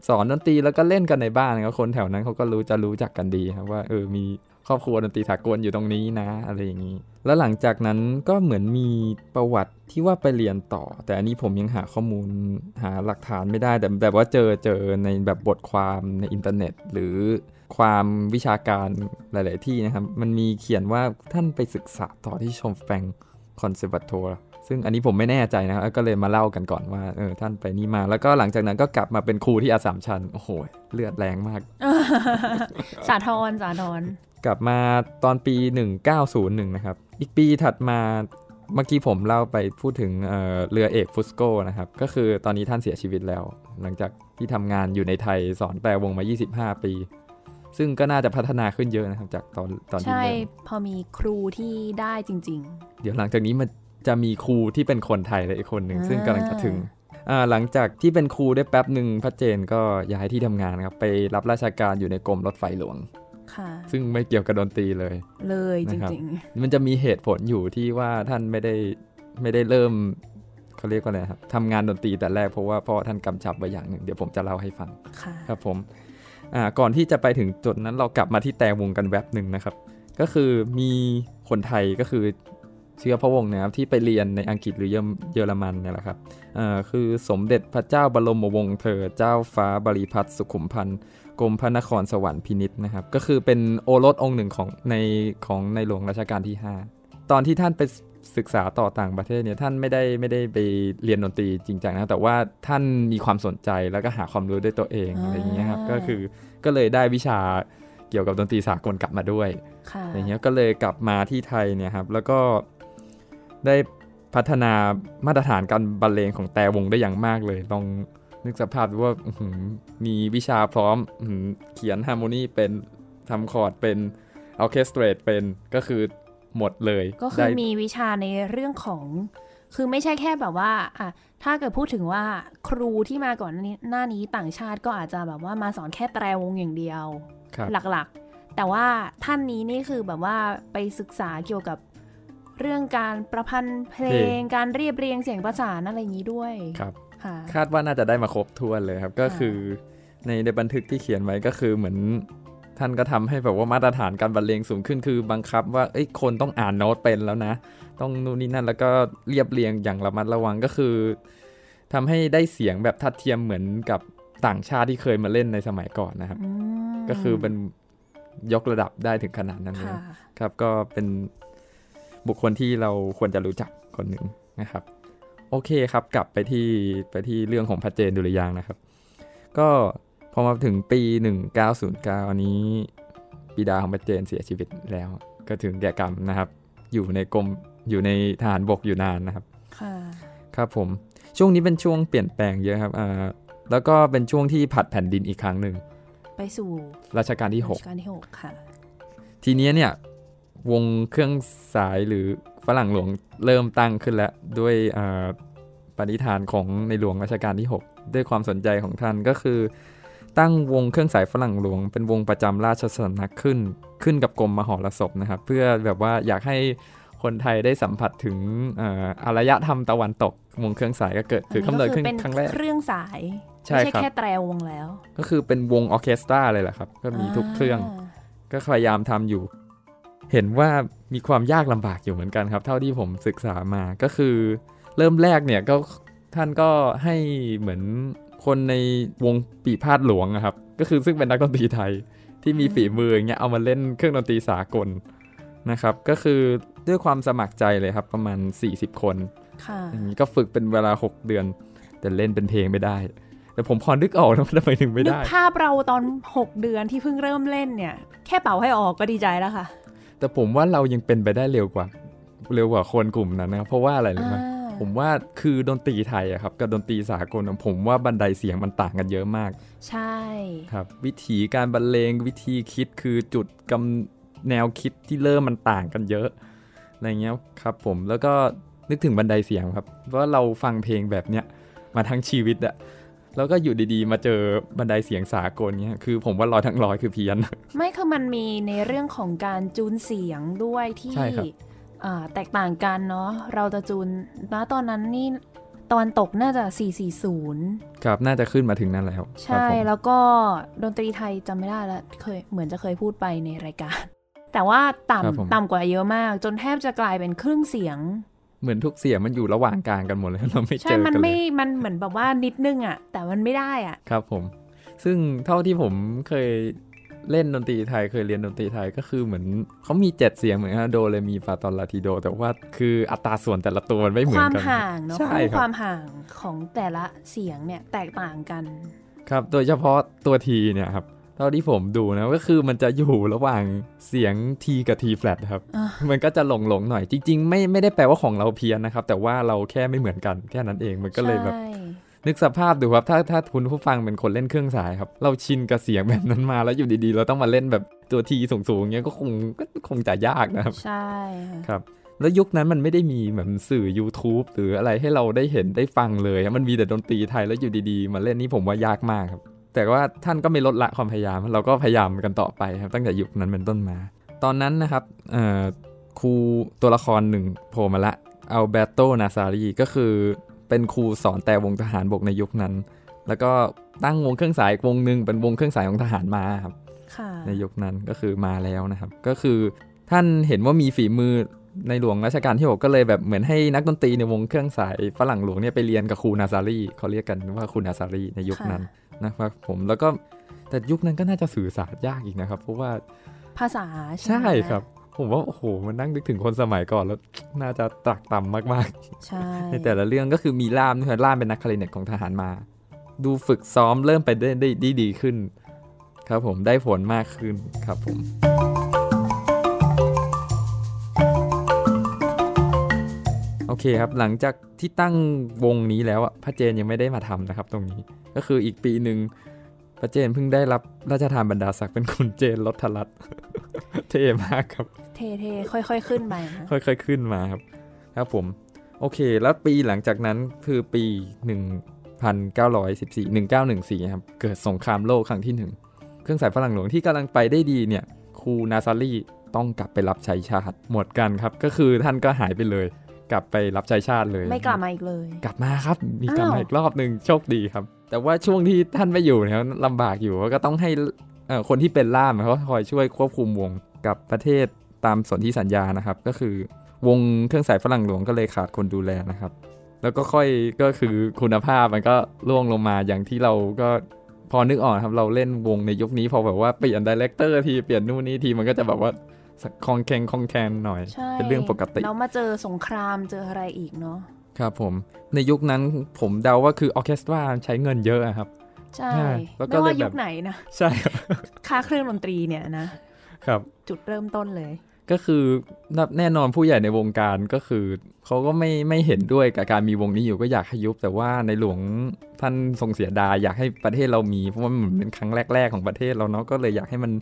สอนดนตรีแล้วก็เล่นกันในบ้านนะครับคนแถวนั้นเขาก็รู้จะรู้จักกันดีครับว่าเออมี ครอบครัวดนตรีสากลอยู่ตรงนี้นะ อะไรอย่างนี้ แล้วหลังจากนั้นก็เหมือนมีประวัติที่ว่าไปเรียนต่อ แต่อันนี้ผมยังหาข้อมูลหาหลักฐานไม่ได้ แต่แบบว่าเจอเจอในแบบบทความในอินเทอร์เน็ต หรือความวิชาการหลาย ๆ ที่นะครับ มันมีเขียนว่าท่านไปศึกษาต่อที่ชมแฟงคอนเซอร์ a ทรซึ่งอันนี้ผมไม่แน่ใจนะครับก็เลยมาเล่ากันก่อนว่าเออท่านไปนี่มา แล้วก็หลังจากนั้นก็กลับมาเป็นครูที่อาสามชัญโอ้โห เลือดแรงมาก สาทรสาทร กลับมาตอนปี 1901 นะครับ อีกปีถัดมาเมื่อกี้ผมเล่าไปพูดถึงเอ่อเรือเอกฟุสโกนะครับ ก็คือตอนนี้ท่านเสียชีวิตแล้ว หลังจากที่ทำงานอยู่ในไทยสอนแปลวงมา 25 ปี ซึ่งก็น่าจะพัฒนาขึ้นเยอะนะครับ จากตอนตอนที่ใช่เริ่มพอมีครูที่ได้จริงเดี๋ยวหลังจากนี้มันจะมีครูที่เป็นคนไทยเลยอีกคนหนึ่งอ่าซึ่งกำลังจะถึงอ่าหลังจากที่เป็นครูได้แป๊บหนึ่งพระเจนก็ย้ายที่ทำงานนะครับไปรับราชการอยู่ในกรมรถไฟหลวงๆค่ะ ซึ่งไม่เกี่ยวกับดนตรีเลย เลยจนะครับริงมันจะมีเหตุผลอยู่ที่ว่าท่านไม่ได้ไม่ได้เริ่มเขาเรียกว่าอะไรครับทำงานดนตรีแต่แรกเพราะว่าพ่อท่านกำชับไว้อย่างหนึ่งเดี๋ยวผมจะเล่าให้ฟังๆค่ะครับผมอ่าก่อนที่จะไปถึงจุดนั้นเรากลับมาที่แต่วงกันแวบหนึ่งนะครับ ก็คือมีคนไทยก็คือเชื้อพระวงศ์นะครับที่ไปเรียนในอังกฤษหรือเยอรมันเนี่ยแหละครับอ่าคือสมเด็จพระเจ้าบรมวงศ์เธอเจ้าฟ้าบริพัตรสุขุมพันธ์ กรมพระนครสวรรค์พินิษนะครับ ก็คือเป็นโอรสองค์หนึ่งของในของในหลวงรัชกาลที่ 5 ตอนที่ท่านไปศึกษาต่อต่างประเทศเนี่ยท่านไม่ได้ไม่ได้ไปเรียนดนตรีจริงจังนะแต่ว่าท่านมีความสนใจแล้วก็หาความรู้ด้วยตัวเองอ่าอะไรอย่างเงี้ยครับก็คือก็เลยได้วิชาเกี่ยวกับดนตรีสากลกลับมาด้วยค่ะอย่างเงี้ยก็เลยกลับมาที่ไทยเนี่ยครับแล้วก็ได้พัฒนามาตรฐานการบรรเลงของแต่วงได้อย่างมากเลยลอง นึกสภาพดูว่าอื้อหือมีวิชาพร้อมอื้อหือเขียน harmony เป็นทำคอร์ดเป็น orchestrate เป็นก็คือหมดเลย ก็คือได้มีวิชาในเรื่องของ คือไม่ใช่แค่แบบว่าอะถ้าเกิดพูดถึงว่าครูที่มาก่อนหน้านี้หน้านี้ต่างชาติก็อาจจะแบบว่ามาสอนแค่แตรวงอย่างเดียวครับหลักๆ แต่ว่าท่านนี้นี่คือแบบว่าไปศึกษาเกี่ยวกับเรื่องการประพันธ์เพลง การเรียบเรียงเสียงประสานอะไรอย่างนี้ด้วย ครับ ค่ะคาดว่าน่าจะได้มาครบถ้วนเลยครับ ก็คือในในบันทึกที่เขียนไว้ก็คือเหมือนท่านก็ทำให้แบบว่ามาตรฐานการบรรเลงสูงขึ้นคือบังคับว่าเอ้ยคนต้องอ่านโน้ตเป็นแล้วนะ ต้องนู่นนี่นั่นแล้วก็เรียบเรียงอย่างระมัดระวังก็คือทำให้ได้เสียงแบบทัดเทียมเหมือนกับต่างชาติที่เคยมาเล่นในสมัยก่อนนะครับอืมก็คือเป็นยกระดับได้ถึงขนาดนั้นเลยค่ะครับ ก็เป็นบุคคลที่เราควรจะรู้จักคนหนึ่งนะครับ โอเคครับ กลับไปที่ไปที่เรื่องของพระเจนดุริยางค์นะครับ ก็พอมาถึงปี 1909 อันนี้บิดาของพระเจนเสียชีวิตแล้ว ก็ถึงแก่กรรมนะครับ อยู่ในกรมอยู่ในทหารบกอยู่นานนะครับค่ะครับผมช่วงนี้เป็นช่วงเปลี่ยนแปลงเยอะครับอ่าแล้วก็เป็นช่วงที่ผัดแผ่นดินอีกครั้งหนึ่งไปสู่รัชกาลที่6รัชกาลที่หกค่ะ ทีเนี้ยเนี่ยวงเครื่องสายหรือ ฝรั่งหลวงเริ่มตั้งขึ้นแล้วด้วยอ่าปณิธานของในหลวงรัชกาลที่ 6 ด้วยความสนใจของท่านก็คือ ตั้งวงเครื่องสายฝรั่งหลวง เป็นวงประจำราชสำนักขึ้น ขึ้นกับกรมมหรสพนะครับ เพื่อแบบว่าอยากให้คนไทยได้สัมผัสถึงอ่าอารยธรรมตะวันตกวงเครื่องสายก็เกิดถือกำเนิดขึ้นอัก็คือเป็นครั้งแรกเครื่องสายใช่ไม่ใช่ครับแค่แตรวงแล้ว ก็คือเป็นวงออร์เคสตราเลยแหละครับ ก็มีทุกเครื่องาก็พยายามทำอยู่ เห็นว่ามีความยากลำบากอยู่เหมือนกันครับ เท่าที่ผมศึกษามาก็คือเริ่มแรกเนี่ยก็ท่านก็ให้เหมือนคนในวงปี่พาทย์หลวงอะครับ ก็คือซึ่งเป็นนักดนตรีไทยที่มีฝีมืออย่างเงี้ยเอามาเล่นเครื่องดนตรีสากลนะครับ ก็คือด้วยความสมัครใจเลยครับประมาณ 40 คนค่ะอย่างนี้ก็ฝึกเป็นเวลา 6 เดือน แต่เล่นเป็นเพลงไม่ได้ แต่ผมพอนึกออกนะว่าทำไมถึงไม่นึกได้ภาพเราตอน 6 เดือนที่เพิ่งเริ่มเล่นเนี่ย แค่เป่าให้ออกก็ดีใจแล้วค่ะ แต่ผมว่าเรายังเป็นไปได้เร็วกว่า เร็วกว่าคนกลุ่มนั้นนะครับเพราะว่าอะไรรู้ไหมอ่าผมว่าคือดนตรีไทยอะครับกับดนตรีสากลอะผมว่าบันไดเสียงมันต่างกันเยอะมาก ใช่ครับวิธีการบรรเลงวิธีคิดคือจุดกำแนวคิดที่เริ่มมันต่างกันเยอะอะไรเงี้ยครับผมแล้วก็นึกถึงบันไดเสียงครับว่าเราฟังเพลงแบบเนี้ยมาทั้งชีวิตอะ แล้วก็อยู่ดีๆ มาเจอบันไดเสียงสากลเนี้ยคือผมว่าร้อยทั้งร้อยคือเพี้ยน ไม่คือมันมีในเรื่องของการจูนเสียงด้วยที่ใช่ครับอ่าแตกต่างกันเนาะเราจะจูนณตอนนั้นนี่ตะวันตกน่าจะ 440 ครับ น่าจะขึ้นมาถึงนั่นแล้วครับใช่ผมแล้วก็ดนตรีไทยจำไม่ได้แล้ว เคย เหมือนจะเคยพูดไปในรายการ แต่ว่าครับผมต่ำต่ำกว่าเยอะมาก จนแทบจะกลายเป็นเครื่องเสียง เหมือนทุกเสียงมันอยู่ระหว่างกลางกันหมดเลยเราไม่เจใช่อมันกันเลไม่ยมันเหมือนแบบว่านิดนึงอะแต่มันไม่ได้อะครับผม ซึ่งเท่าที่ผมเคยเล่นดนตรีไทยเคยเรียนดนตรีไทยก็คือเหมือนเขามีเจ็ดเสียงเหมือนกันโดเรมีฟาตอนลาทีโด แต่ว่าคืออัตราส่วนแต่ละตัวมันไม่เหมืคอนวามกันห่างเนาะใช่คือคครับวามห่างของแต่ละเสียงเนี่ยแตกต่างกัน ครับโดยเฉพาะตัวทีเนี่ยครับ เท่าที่ผมดูนะก็คือมันจะอยู่ระหว่างเสียงทีกับทีแฟลตครับอ่ามันก็จะหลงหลงๆหน่อยจริง ๆ ไม่ไม่ได้แปลว่าของเราเพี้ยนนะครับ แต่ว่าเราแค่ไม่เหมือนกันแค่นั้นเองมันก็เลยแบบใช่นึกสภาพดูครับ ถ้าถ้าคุณผู้ฟังเป็นคนเล่นเครื่องสายครับ เราชินกับเสียงแบบนั้นมาแล้วอยู่ดีๆ เราต้องมาเล่นแบบตัวทีสูงๆเงี้ยก็คงก็คงจะยากนะครับ ใช่ค่ะครับ แล้วยุคนั้นมันไม่ได้มีแบบสื่อ YouTube หรืออะไรให้เราได้เห็นได้ฟังเลยครับมันมีแต่ดนตรีไทยแล้วอยู่ดีๆ มาเล่นนี่ผมว่ายากมากครับ แต่ว่าท่านก็ไม่ลดละความพยายาม เราก็พยายามกันต่อไปครับ ตั้งแต่ยุคนั้นเป็นต้นมา ตอนนั้นนะครับเอ่อครูตัวละครหนึ่งโผล่มาละอัลเบโตนาซารีก็คือเป็นครูสอนแต่วงทหารบกในยุคนั้น แล้วก็ตั้งวงเครื่องสายวงหนึ่งเป็นวงเครื่องสายของทหารมาครับค่ะในยุคนั้นก็คือมาแล้วนะครับ ก็คือท่านเห็นว่ามีฝีมือในหลวงรัชกาลที่6ก็เลยแบบเหมือนให้นักดนตรีในวงเครื่องสายฝรั่งหลวงเนี่ยไปเรียนกับครูนาซารีเขาเรียกกันว่าครูนาซารีในยุคนั้น นะครับผมแล้วก็แต่ยุคนั้นก็น่าจะสื่อสารยากอีกนะครับ เพราะว่าภาษาใช่ครับ ผมว่าโอ้โหมันนั่งนึกถึงคนสมัยก่อนแล้วน่าจะตรักต่ำมากใช่ๆในแต่ละเรื่องก็คือมีล่ามนะครับล่ามเป็นนักคาริเนตของทหารมา ดูฝึกซ้อมเริ่มไปได้ได้ได้ดีขึ้น ครับผมได้ผลมากขึ้นครับผมโอเคครับหลังจาก ที่ตั้งวงนี้แล้วอะพระเจนยังไม่ได้มาทำนะครับ ตรงนี้ ก็คืออีกปีหนึ่งพระเจนเพิ่งได้รับราชทานบรรดาศักดิ์เป็นคุณเจนรถรัตน์เท่มากครับ เท่ๆค่อยๆขึ้นไปนะค่อยๆขึ้นมาครับ ครับผม โอเค แล้วปีหลังจากนั้นคือปี1914 1914ครับเกิดสงครามโลกครั้งที่หนึ่งเครื่องสายฝรั่งหลวงที่กำลังไปได้ดีเนี่ยครูนาซารีต้องกลับไปรับใช้ชาติหมดกันครับ ก็คือท่านก็หายไปเลย กลับไปรับใช้ชาติเลย ไม่กลับมาอีกเลย กลับมาครับ มีกลับมาอ้าวอีกรอบหนึ่งโชคดีครับ แต่ว่าช่วงที่ท่านไม่อยู่เนี่ยลำบากอยู่ก็ต้องให้เอ่อคนที่เป็นล่ามเขาคอยช่วยควบคุมวงกับประเทศตามสนธิสัญญานะครับ ก็คือวงเครื่องสายฝรั่งหลวงก็เลยขาดคนดูแลนะครับ แล้วก็ค่อยก็คือคุณภาพมันก็ร่วงลงมาอย่างที่เราก็พอนึกออกครับเราเล่นวงในยุคนี้พอแบบว่าเปลี่ยน director ทีเปลี่ยนนู่นนี่ทีมันก็จะแบบว่า ก๊องแก๊งก๊องแก๊งหน่อยใช่เป็นเรื่องปกติแล้วมาเจอสงครามเจออะไรอีกเนาะครับผมในยุคนั้นผมเดาว่าคือออร์เคสตราใช้เงินเยอะอะครับ ใช่ใช่แล้วก็ไม่ว่าเลยแบบยุคไหนนะใช่ครับค่าเครื่องดนตรีเนี่ยนะครับจุดเริ่มต้นเลยก็คือแน่นอนผู้ใหญ่ในวงการก็คือเขาก็ไม่ไม่เห็นด้วยกับการมีวงนี้อยู่ก็อยากให้ยุบแต่ว่าในหลวงท่านทรงเสียดายอยากให้ประเทศเรามีเพราะว่ามันเป็นครั้งแรก ๆของประเทศเราเนาะก็เลยอยากให้มัน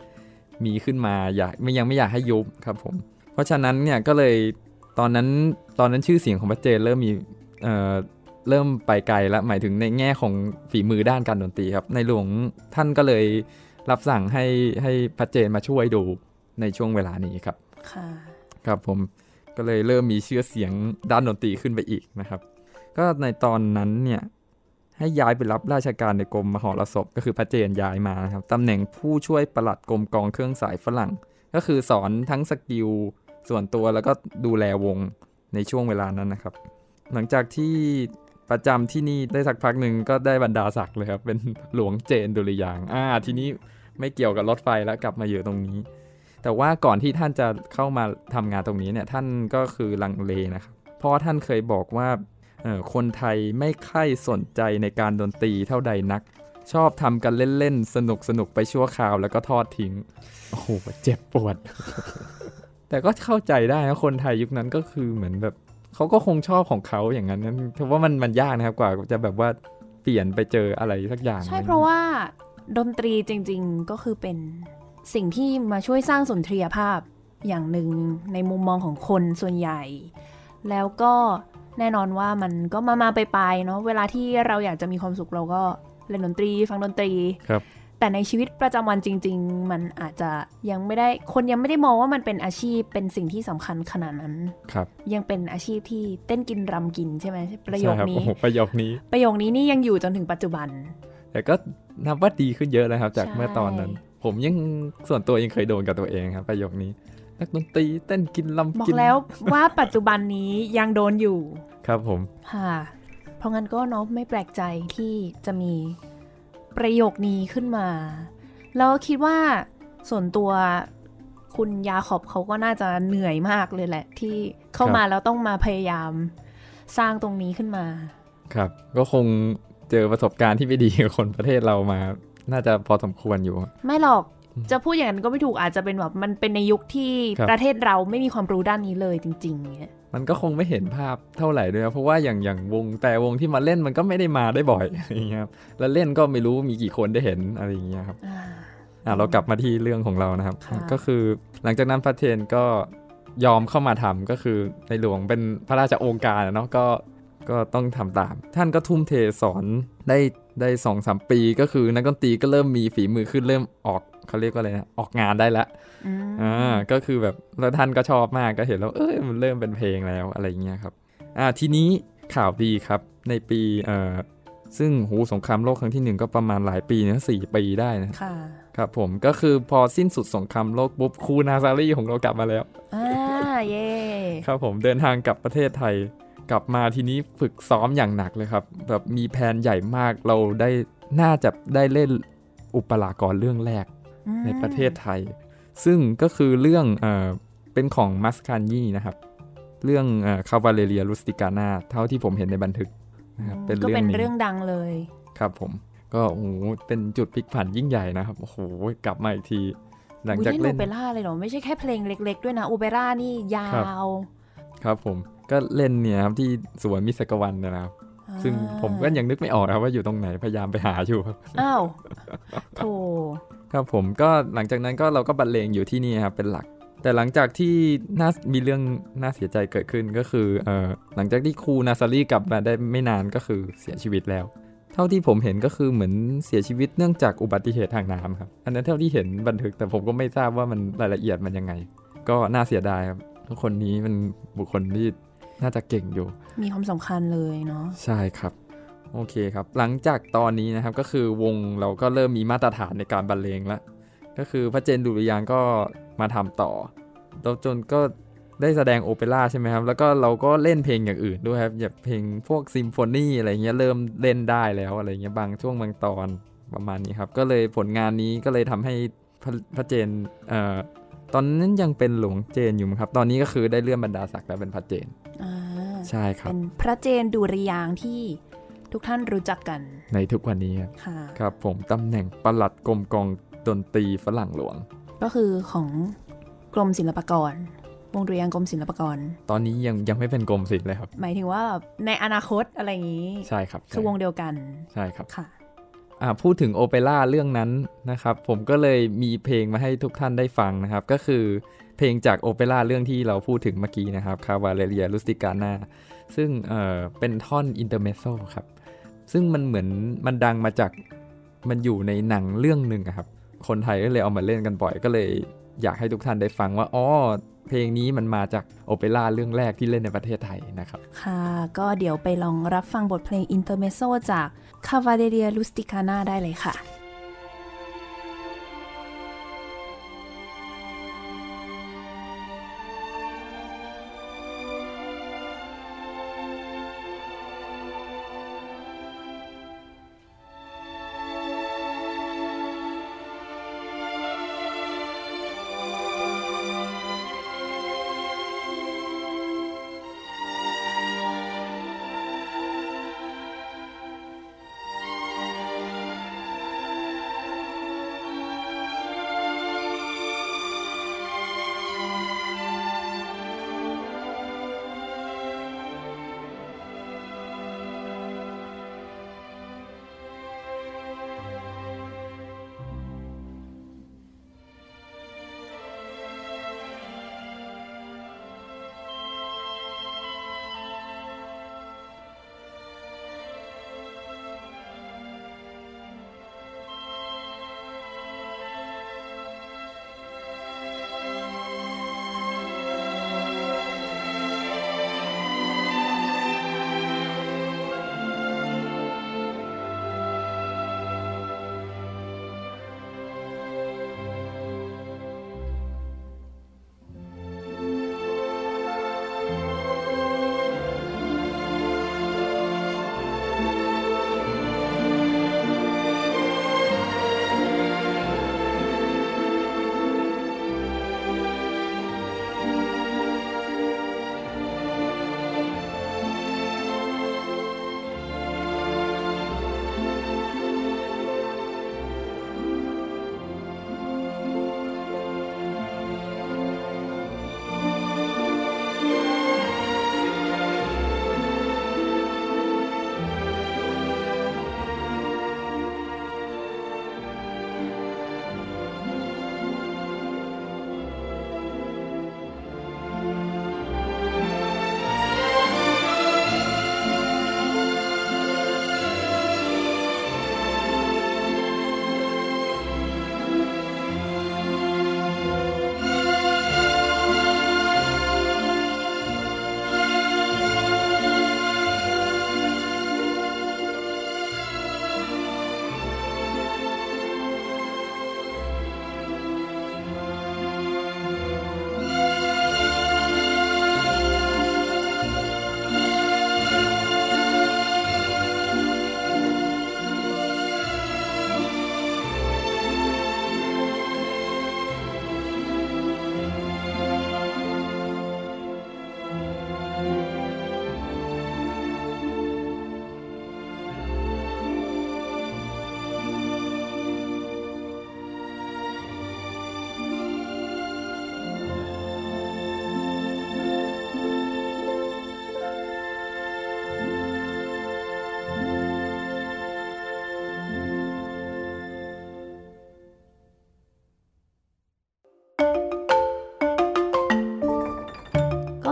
มีขึ้นมาอยากไม่ยังไม่อยากให้ยุบครับผม เพราะฉะนั้นเนี่ยก็เลยตอนนั้นตอนนั้นชื่อเสียงของพระเจนเริ่มมีเอ่อเริ่มไปไกลแล้วหมายถึงในแง่ของฝีมือด้านการดนตรีครับ ในหลวงท่านก็เลยรับสั่งให้ให้พระเจนมาช่วยดูในช่วงเวลานี้ครับค่ะครับผมก็เลยเริ่มมีชื่อเสียงด้านดนตรีขึ้นไปอีกนะครับ ก็ในตอนนั้นเนี่ย ให้ย้ายไปรับราชการในกรมมหรสพก็คือพระเจนย้ายมานะครับตำแหน่งผู้ช่วยประหลัดกรมกองเครื่องสายฝรั่ง ก็คือสอนทั้งสกิลส่วนตัวแล้วก็ดูแลวงในช่วงเวลานั้นนะครับ หลังจากที่ประจำที่นี่ได้สักพักหนึ่งก็ได้บรรดาศักดิ์เลยครับ เป็นหลวงเจนดุริยางอ่าทีนี้ไม่เกี่ยวกับรถไฟแล้วกลับมาอยู่ตรงนี้ แต่ว่าก่อนที่ท่านจะเข้ามาทำงานตรงนี้เนี่ยท่านก็คือลังเลนะครับเพราะว่าท่านเคยบอกว่า คนไทยไม่ค่อยสนใจในการดนตรีเท่าใดนัก ชอบทำกันเล่นๆ สนุกสนุกๆไปชั่วคราวแล้วก็ทอดทิ้ง โอ้โห เจ็บปวด แต่ก็เข้าใจได้นะ คนไทยยุคนั้นก็คือเหมือนแบบเขาก็คงชอบของเขาอย่างนั้นนะเพราะว่ามันมันยากนะครับกว่าจะแบบว่าเปลี่ยนไปเจออะไรสักอย่าง ใช่เพราะว่าดนตรีจริง ๆก็คือเป็นสิ่งที่มาช่วยสร้างสุนทรียภาพอย่างหนึ่งในมุมมองของคนส่วนใหญ่ แล้วก็ แน่นอนว่ามันก็มามาไปไปๆเนาะเวลาที่เราอยากจะมีความสุขเราก็เล่นดนตรี ฟังดนตรีครับ แต่ในชีวิตประจำวันจริง ๆ มันอาจจะยังไม่ได้คนยังไม่ได้มองว่ามันเป็นอาชีพเป็นสิ่งที่สำคัญขนาดนั้นครับ ยังเป็นอาชีพที่เต้นกินรำกินใช่ไหมประโยคใช่รับนี้โอ้โหประโยคนี้ ประโยคนี้นี่ยังอยู่จนถึงปัจจุบัน แต่ก็นับว่าดีขึ้นเยอะนะครับ จากใช่เมื่อตอนนั้น ผมยังส่วนตัวยังเคยโดนกับตัวเองครับ ประโยคนี้ นักดนตรีเต้นกินลำบอกกินแล้วว่าปัจจุบันนี้ยังโดนอยู่ ครับผมค่ะ เพราะงั้นก็เนาะไม่แปลกใจที่จะมีประโยคนี้ขึ้นมา แล้วคิดว่าส่วนตัวคุณยาขอบเขาก็น่าจะเหนื่อยมากเลยแหละ ที่เข้ามาแล้วต้องมาพยายามสร้างตรงนี้ขึ้นมา ครับ ก็คงเจอประสบการณ์ที่ไม่ดีกับคนประเทศเรามา น่าจะพอสมควรอยู่ ไม่หรอก จะพูดอย่างนั้นก็ไม่ถูกอาจจะเป็นแบบมันเป็นในยุคที่ครับประเทศเราไม่มีความรู้ด้านนี้เลยจริงๆเนี่ยมันก็คงไม่เห็นภาพเท่าไหร่ด้วยนะเพราะว่าอย่างอย่างวงแต่วงที่มาเล่นมันก็ไม่ได้มาได้บ่อยอย่างเงี้ยครับแล้วเล่นก็ไม่รู้มีกี่คนได้เห็นอะไรอย่างเงี้ยครับอ่าอะเรากลับมาที่เรื่องของเรานะครับค่ะก็คือหลังจากนั้นพระเทนก็ยอมเข้ามาทำก็คือในหลวงเป็นพระราชโองการอะเนาะก็ก็ต้องทำตาม ท่านก็ทุ่มเทสอนได้ได้สองสามปี ก็คือนักดนตรีก็เริ่มมีฝีมือขึ้นเริ่มออก เขาเรียกว่าอะไรนะออกงานได้แล้วอืมอ่าก็คือแบบแล้วท่านก็ชอบมากก็เห็นแล้วเอ้ยมันเริ่มเป็นเพลงแล้วอะไรอย่างเงี้ยครับอ่าทีนี้ข่าวดีครับในปีเอ่อซึ่งหูสงครามโลกครั้งที่หนึ่งก็ประมาณหลายปีนะสี่ปีได้นะค่ะครับผมก็คือพอสิ้นสุดสงครามโลกปุ๊บครูนาซารีของเรากลับมาแล้วอ่าเย่ครับผมเดินทางกลับประเทศไทยกลับมาทีนี้ฝึกซ้อมอย่างหนักเลยครับ แบบมีแผนใหญ่มากเราได้น่าจะได้เล่นอุปรากรเรื่องแรกอืม ในประเทศไทย ซึ่งก็คือเรื่องเออเป็นของมัสคานีนะครับ เรื่องคาวาเลเรียลุสติกานาเท่าที่ผมเห็นในบันทึกนะครับเป็นก็เรื่อเป็งนนี้เรื่องดังเลย ครับผม ก็โอ้โหเป็นจุดพลิกผันยิ่งใหญ่นะครับโอ้โหกลับมาอีกที หลังจากอุ๊ยเล่โอนเปร่าเลยเหรอไม่ใช่แค่เพลงเล็ก ๆ ด้วยนะโอเปร่านี่ยาครับวครับผมก็เล่นเนี่ยครับที่สวนมิสกวันเนยนะครับซึ่งผมก็ยังนึกไม่ออกนะครับว่าอยู่ตรงไหนพยายามไปหาอยู่ครับ อ้าวโถ ครับผมก็หลังจากนั้นก็เราก็บรรเลงอยู่ที่นี่ครับเป็นหลัก แต่หลังจากที่น่ามีเรื่องน่าเสียใจเกิดขึ้นก็คือเอ่อหลังจากที่ครูนาซารีกลับมาได้ไม่นานก็คือเสียชีวิตแล้ว เท่าที่ผมเห็นก็คือเหมือนเสียชีวิตเนื่องจากอุบัติเหตุทางน้ำครับอันนั้นเท่าที่เห็นบันทึกแต่ผมก็ไม่ทราบว่ามันรายละเอียดมันยังไง ก็น่าเสียดายครับคนนี้มันบุคคลที่น่าจะเก่งอยู่ มีความสำคัญเลยเนาะใช่ครับ โอเคครับ หลังจากตอนนี้นะครับก็คือวงเราก็เริ่มมีมาตรฐานในการบรรเลงแล้ว ก็คือพระเจนดุริยางค์ก็มาทำต่อแล้วจนก็ได้แสดงโอเปร่าใช่ไหมครับ แล้วก็เราก็เล่นเพลงอย่างอื่นด้วยครับอย่างเพลงพวกซิมโฟนีอะไรเงี้ยเริ่มเล่นได้แล้วอะไรเงี้ยบางช่วงบางตอนประมาณนี้ครับ ก็เลยผลงานนี้ก็เลยทำให้พระพระเจนเอ่อตอนนั้นยังเป็นหลวงเจนอยู่มั้งครับ ตอนนี้ก็คือได้เลื่อนบรรดาศักดิ์แล้วเป็นพระเจนอ่าใช่ครับ เป็นพระเจนดุริยางค์ที่ ทุกท่านรู้จักกัน ในทุกวันนี้ครับค่ะครับผมตำแหน่งปลัดกรมกองดนตรีฝรั่งหลวง ก็คือของกรมศิลปากรวงดุริยางค์กรมศิลปากร ตอนนี้ยังยังไม่เป็นกรมศิลป์เลยครับ หมายถึงว่าแบบในอนาคตอะไรอย่างนี้ ใช่ครับคือวงเดียวกัน ใช่ครับ ค่ะอ่าพูดถึงโอเปร่าเรื่องนั้นนะครับ ผมก็เลยมีเพลงมาให้ทุกท่านได้ฟังนะครับ ก็คือเพลงจากโอเปร่าเรื่องที่เราพูดถึงเมื่อกี้นะครับ Cavalleria Rusticana ซึ่งเอ่อเป็นท่อน intermezzo ครับ ซึ่งมันเหมือนมันดังมาจากมันอยู่ในหนังเรื่องหนึ่งครับ คนไทยก็เลยเอามาเล่นกันบ่อยก็เลยอยากให้ทุกท่านได้ฟังว่าอ๋อเพลงนี้มันมาจากโอเปร่าเรื่องแรกที่เล่นในประเทศไทยนะครับ ค่ะ ก็เดี๋ยวไปลองรับฟังบทเพลง intermezzo จาก Cavalleria Rusticana ได้เลยค่ะ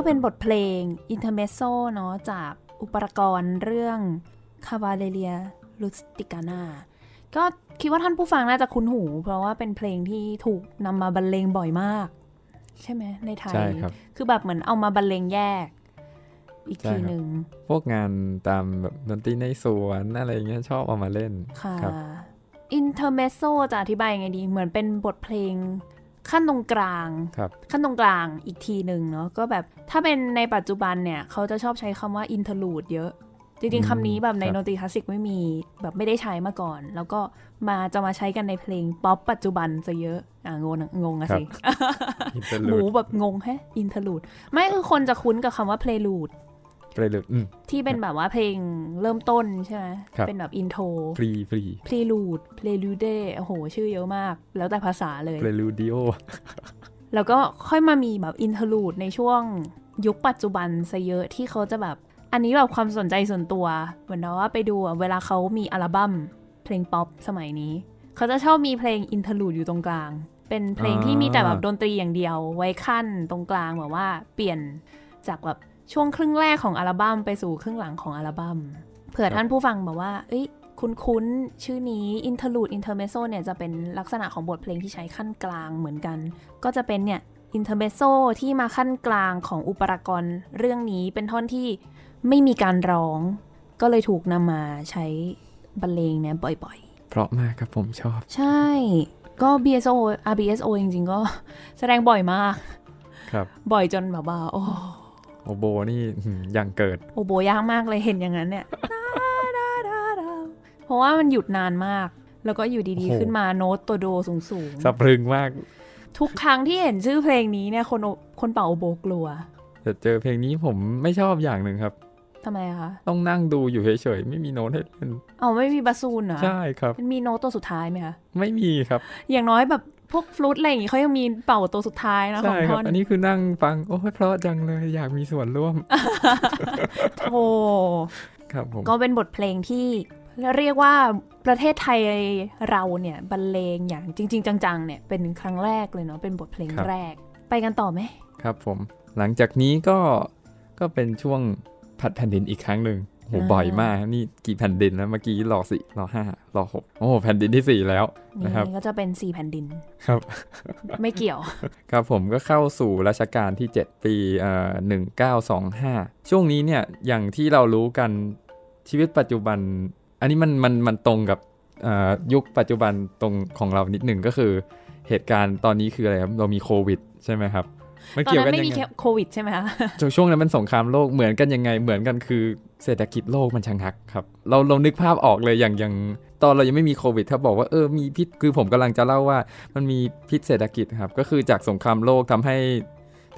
เป็นบทเพลง Intermezzo เนาะจากอุปกรณ์เรื่อง Cavalleria Rusticana ก็คิดว่าท่านผู้ฟังน่าจะคุ้นหู เพราะว่าเป็นเพลงที่ถูกนำมาบรรเลงบ่อยมาก ใช่ไหมในไทย ใช่ครับ คือแบบเหมือนเอามาบรรเลงแยก อีกใช่ทีครับหนึ่ง พวกงานตามแบบดนตรีในสวนอะไรเงี้ยชอบเอามาเล่น ค่ะครับ Intermezzo จะอธิบายยังไงดี เหมือนเป็นบทเพลง คั่นตรงกลางครับคั่นตรงกลางอีกทีหนึ่งเนาะก็แบบถ้าเป็นในปัจจุบันเนี่ยเขาจะชอบใช้คำว่า interlude เยอะจริงอืมๆคำนี้แบบในครับดนตรีคลาสสิกไม่มีแบบไม่ได้ใช้มาก่อน แล้วก็มาจะมาใช้กันในเพลงป๊อปปัจจุบันจะเยอะอ่างงอะงงอะสิ interlude แบบงงแฮะ interlude ไม่คือคนจะคุ้นกับคำว่า prelude เปรลูด อืมที่เป็นแบบว่าเพลงเริ่มต้นใช่ไหมครับเป็นแบบ intro pre pre prelude prelude โอ้โห ชื่อเยอะมาก แล้วแต่ภาษาเลย preludioแล้วก็ค่อยมามีแบบ interlude ในช่วงยุคปัจจุบันซะเยอะที่เขาจะแบบ อันนี้แบบความสนใจส่วนตัว เหมือนว่าไปดูอะเวลาเขามีอัลบั้มเพลงป๊อปสมัยนี้ เขาจะชอบมีเพลง interlude อยู่ตรงกลาง เป็นเพลงที่มีแต่แบบดนตรีอย่างเดียว ไว้คั่นตรงกลางแบบว่าเปลี่ยนจากแบบ ช่วงครึ่งแรกของอัลบั้มไปสู่ครึ่งหลังของอัลบั้มเผื่อท่านผู้ฟังแบบว่า เอ้ยคุ้นๆชื่อนี้ interlude intermezzo เนี่ยจะเป็นลักษณะของบทเพลงที่ใช้ขั้นกลางเหมือนกัน ก็จะเป็นเนี่ย intermezzo ที่มาขั้นกลางของอุปกรณ์เรื่องนี้เป็นท่อนที่ไม่มีการร้อง ก็เลยถูกนำมาใช้บรรเลงเนี่ยบ่อยเพราะมากครับผมชอบๆใช่ ก็ BSO RBSO จริงๆ ก็แสดงบ่อยมาก ครับ บ่อยจนแบบว่าโอ้ โอโบนี่หืมยังเกิด โอโบยากมากเลยเห็นอย่างนั้นเนี่ยเพราะว่ามันหยุดนานมาก แล้วก็อยู่ดีโอ้ๆโหขึ้นมาโน้ตตัวโดสูงสูงๆสะพรึงมาก ทุกครั้งที่เห็นชื่อเพลงนี้เนี่ยคนโอคนเป่าโอโบกลัวแต่เจอเพลงนี้ผมไม่ชอบอย่างหนึ่งครับทำไมอะคะ ต้องนั่งดูอยู่เฉยๆ ไม่มีโน้ตให้เล่นเอาไม่มีบาซูนเหรอ ใช่ครับมันมีโน้ตตัวสุดท้ายไหมคะ ไม่มีครับ อย่างน้อยแบบ พวกฟลุตอะไรอย่างงี้เขายังมีเป่าตัวสุดท้ายนะขอใช่งครัท่บอนอันนี้คือนั่งฟัง โอ้ยเพราะจังเลยอยากมีส่วนร่วมโอ้ครับผมก็เป็นบทเพลงที่เรียกว่าประเทศไทยเราเนี่ยบรรเลงอย่างจริง ๆ จังๆเนี่ยเป็นครั้งแรกเลยเนาะเป็นบทเพลงแรก ไปกันต่อไหมครับผม หลังจากนี้ก็ก็เป็นช่วงผัดแผ่นดินอีกครั้งหนึ่ง โหบ่อยมากนี่กี่แผ่นดินแล้วเมื่อกี้รอสี่รอห้ารอหกโอ้แผ่นดินที่สี่แล้วนะครับนี่ก็จะเป็นสี่แผ่นดินครับ ไม่เกี่ยว ครับผมก็เข้าสู่รัชกาลที่ 7 ปีเอ่อ1925ช่วงนี้เนี่ยอย่างที่เรารู้กันชีวิตปัจจุบัน อันนี้มันมันมันตรงกับเอ่อยุคปัจจุบันตรงของเรานิดหนึ่งก็คือเหตุการณ์ตอนนี้คืออะไรครับเรามีโควิด ใช่ไหมครับมันตอนเกี่ยวนั้กันนไม่ยังมีไงโควิดใช่ไหมคะช่วงนั้นมันสงครามโลกเหมือนกันยังไงเหมือนกันคือ เศรษฐกิจโลกมันชะงักครับ เราเรานึกภาพออกเลยอย่างอย่างตอนเรายังไม่มีโควิดถ้าบอกว่าเออมีพิษคือผมกำลังจะเล่าว่า มันมีพิษเศรษฐกิจครับ ก็คือจากสงครามโลกทำให้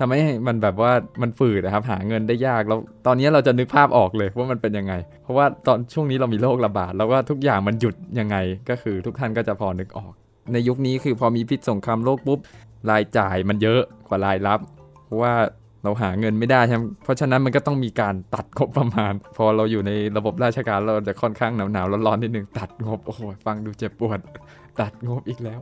ทำให้มันแบบว่ามันฝืดนะครับ หาเงินได้ยากแล้วตอนนี้เราจะนึกภาพออกเลยว่ามันเป็นยังไง เพราะว่าตอนช่วงนี้เรามีโรคระบาดแล้วว่าทุกอย่างมันหยุดยังไง ก็คือทุกท่านก็จะพอนึกออก ในยุคนี้คือพอมีพิษสงครามโลกปุ๊บรายจ่ายมันเยอะกว่ารายรับ เพราะว่า เราหาเงินไม่ได้ใช่ไหมเพราะฉะนั้นมันก็ต้องมีการตัดงบประมาณ พอเราอยู่ในระบบราชการเราจะค่อนข้างหนาวหนาวๆร้อนๆนิดนึงตัดงบโอ้โหฟังดูเจ็บปวด ตัดงบอีกแล้ว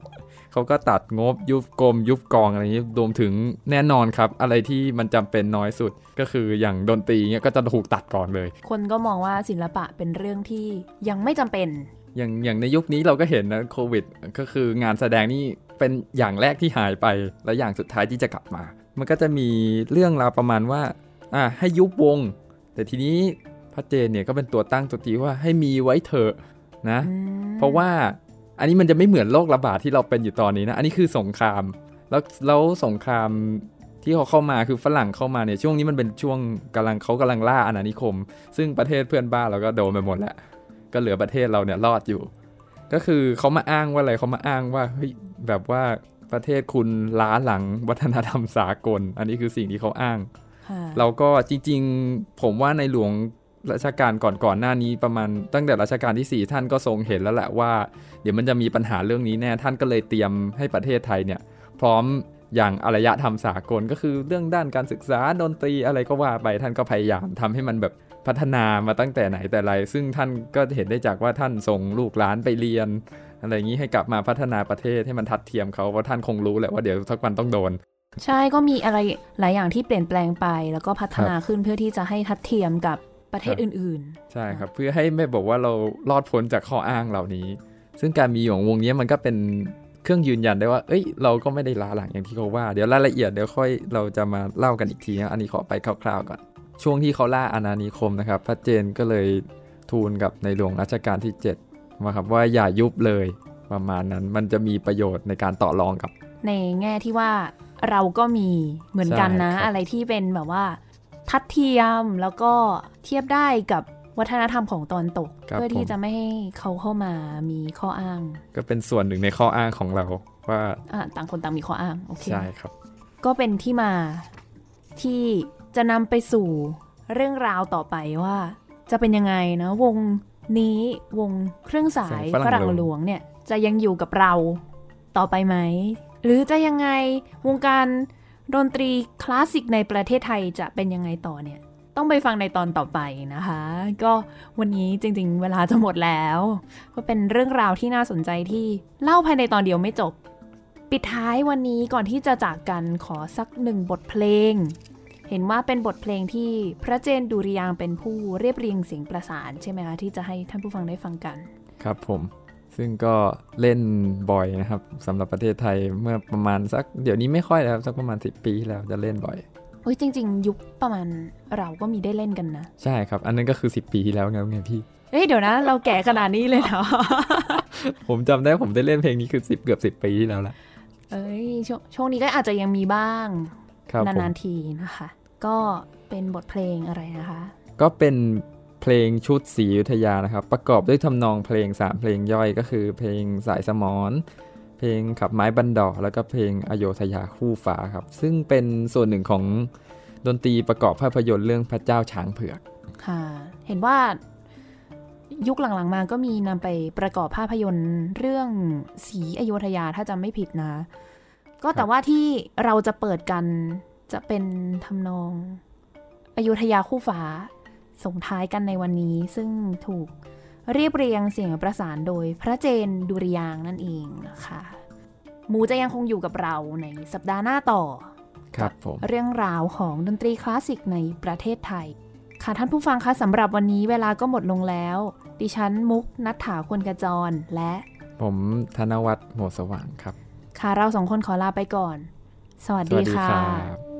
เขาก็ตัดงบยุบกรมยุบกองอะไรอย่างนี้รวมถึงแน่นอนครับ อะไรที่มันจำเป็นน้อยสุดก็คืออย่างดนตรีเนี้ยก็จะถูกตัดก่อนเลย คนก็มองว่าศิลปะเป็นเรื่องที่ยังไม่จำเป็น อย่างอย่างในยุคนี้เราก็เห็นนะโควิด ก็คืองานแสดงนี่เป็นอย่างแรกที่หายไปและอย่างสุดท้ายที่จะกลับมา มันก็จะมีเรื่องราวประมาณว่าอะให้ยุบวง แต่ทีนี้พระเจนเนี่ยก็เป็นตัวตั้งตัวตีว่าให้มีไว้เถอะนะ เพราะว่าอันนี้มันจะไม่เหมือนโรคระบาดที่เราเป็นอยู่ตอนนี้นะ อันนี้คือสงคราม แล้วแล้วสงครามที่เขาเข้ามาคือฝรั่งเข้ามาเนี่ยช่วงนี้มันเป็นช่วงกำลังเขากำลังล่าอาณานิคม ซึ่งประเทศเพื่อนบ้านเราก็โดนไปหมดแล้ว ก็เหลือประเทศเราเนี่ยรอดอยู่ ก็คือเขามาอ้างว่าอะไรเขามาอ้างว่าเฮ้ยแบบว่า ประเทศคุณล้าหลังวัฒนธรรมสากล อันนี้คือสิ่งที่เขาอ้างค่ะเราก็จริงๆ ผมว่าในหลวงรัชกาลก่อนๆหน้านี้ประมาณตั้งแต่รัชกาลที่ 4 ท่านก็ทรงเห็นแล้วแหละว่า เดี๋ยวมันจะมีปัญหาเรื่องนี้แน่ท่านก็เลยเตรียมให้ประเทศไทยเนี่ย พร้อมอย่างอารยธรรมสากลก็คือเรื่องด้านการศึกษาดนตรีอะไรก็ว่าไปท่านก็พยายามทำให้มันแบบพัฒนามาตั้งแต่ไหนแต่ไร ซึ่งท่านก็เห็นได้จากว่าท่านส่งลูกหลานไปเรียน อะไรอย่างนี้ให้กลับมาพัฒนาประเทศให้มันทัดเทียมเขาเพราะท่านคงรู้แหละว่าเดี๋ยวสักวันต้องโดน ใช่ก็มีอะไรหลายอย่างที่เปลี่ยนแปลงไป แล้วก็พัฒนาขึ้นเพื่อที่จะให้ทัดเทียมกับประเทศครับอื่นใช่ครับ เพื่อให้ไม่บอกว่าเรารอดพ้นจากข้ออ้างเหล่านี้ ซึ่งการมีของวงนี้มันก็เป็นเครื่องยืนยันได้ว่า เอ้ย เราก็ไม่ได้ล้าหลังอย่างที่เขาว่า เดี๋ยวรายละเอียดเดี๋ยวค่อยเราจะมาเล่ากันอีกทีนะอันนี้ขอไปคร่าวๆก่อน ช่วงที่เขาล่าอาณานิคมนะครับ พระเจนก็เลยทูลกับในหลวงรัชกาลที่ 7 มาครับว่าอย่ายุบเลยประมาณนั้นมันจะมีประโยชน์ในการต่อรองกับๆในแง่ที่ว่าเราก็มีเหมือนกันนะใช่ครับอะไรที่เป็นแบบว่า ทัดเทียมแล้วก็เทียบได้กับวัฒนธรรมของตอนตกครับเพื่อที่ผมจะไม่ให้เขาเข้ามามีข้ออ้าง ก็เป็นส่วนหนึ่งในข้ออ้างของเราว่าอะต่างคนต่างมีข้ออ้างโอเคใช่ครับ ก็เป็นที่มาที่จะนำไปสู่เรื่องราวต่อไปว่า จะเป็นยังไงนะวง นี้วงเครื่องสายฝรั่งหลวงเนี่ยจะยังอยู่กับเราต่อไปไหม หรือจะยังไงวงการดนตรีคลาสสิกในประเทศไทยจะเป็นยังไงต่อเนี่ย ต้องไปฟังในตอนต่อไปนะคะ ก็วันนี้จริงๆ เวลาจะหมดแล้ว ก็เป็นเรื่องราวที่น่าสนใจที่เล่าภายในตอนเดียวไม่จบ ปิดท้ายวันนี้ก่อนที่จะจากกันขอสักหนึ่งบทเพลง เห็นว่าเป็นบทเพลงที่พระเจนดุริยางค์เป็นผู้เรียบเรียงเสียงประสานใช่ไหมคะที่จะให้ท่านผู้ฟังได้ฟังกัน ครับผมซึ่งก็เล่นบ่อยนะครับสำหรับประเทศไทยเมื่อประมาณสักเดี๋ยวนี้ไม่ค่อยแล้วครับสักประมาณ 10 ปีที่แล้วจะเล่นบ่อยโอ้ยจริง ๆ ยุคประมาณเราก็มีได้เล่นกันนะ ใช่ครับ อันนั้นก็คือ 10 ปีที่แล้วไงไงพี่เอ้ยเดี๋ยวนะ เราแก่ขนาดนี้เลยเหรอ ผมจำได้ผมได้เล่นเพลงนี้คือ 10 เกือบ 10 ปีที่แล้วละเอ้ยชวงช่วงนี้ก็อาจจะยังมีบ้างครับผมนานๆทีนะคะ ก็เป็นบทเพลงอะไรนะคะ ก็เป็นเพลงชุดสีอยุธยานะครับ ประกอบด้วยทำนองเพลง 3 เพลงย่อยก็คือ เพลงสายสมอนเพลงขับไม้บันดอกแล้วก็เพลงอโยธยาคู่ฟ้าครับ ซึ่งเป็นส่วนหนึ่งของดนตรีประกอบภาพยนตร์เรื่องพระเจ้าช้างเผือกค่ะ เห็นว่ายุคหลังๆมาก็มีนำไปประกอบภาพยนตร์เรื่องสีอโยธยาถ้าจำไม่ผิดนะ ก็แต่ว่าที่เราจะเปิดกัน จะเป็นทำนองอโยธยาคู่ฟ้าส่งท้ายกันในวันนี้ ซึ่งถูกเรียบเรียงเสียงประสานโดยพระเจนดุริยางค์นั่นเองนะคะหมูจะยังคงอยู่กับเราในสัปดาห์หน้าต่อ ครับผม เรื่องราวของดนตรีคลาสสิกในประเทศไทย ค่ะท่านผู้ฟังคะสำหรับวันนี้เวลาก็หมดลงแล้ว ดิฉันมุกนัฐถาควรกระจรและ ผมธนวัฒน์โหมดสว่างครับ ค่ะเราสองคนขอลาไปก่อน สวัสสดีวัสดีค่ะ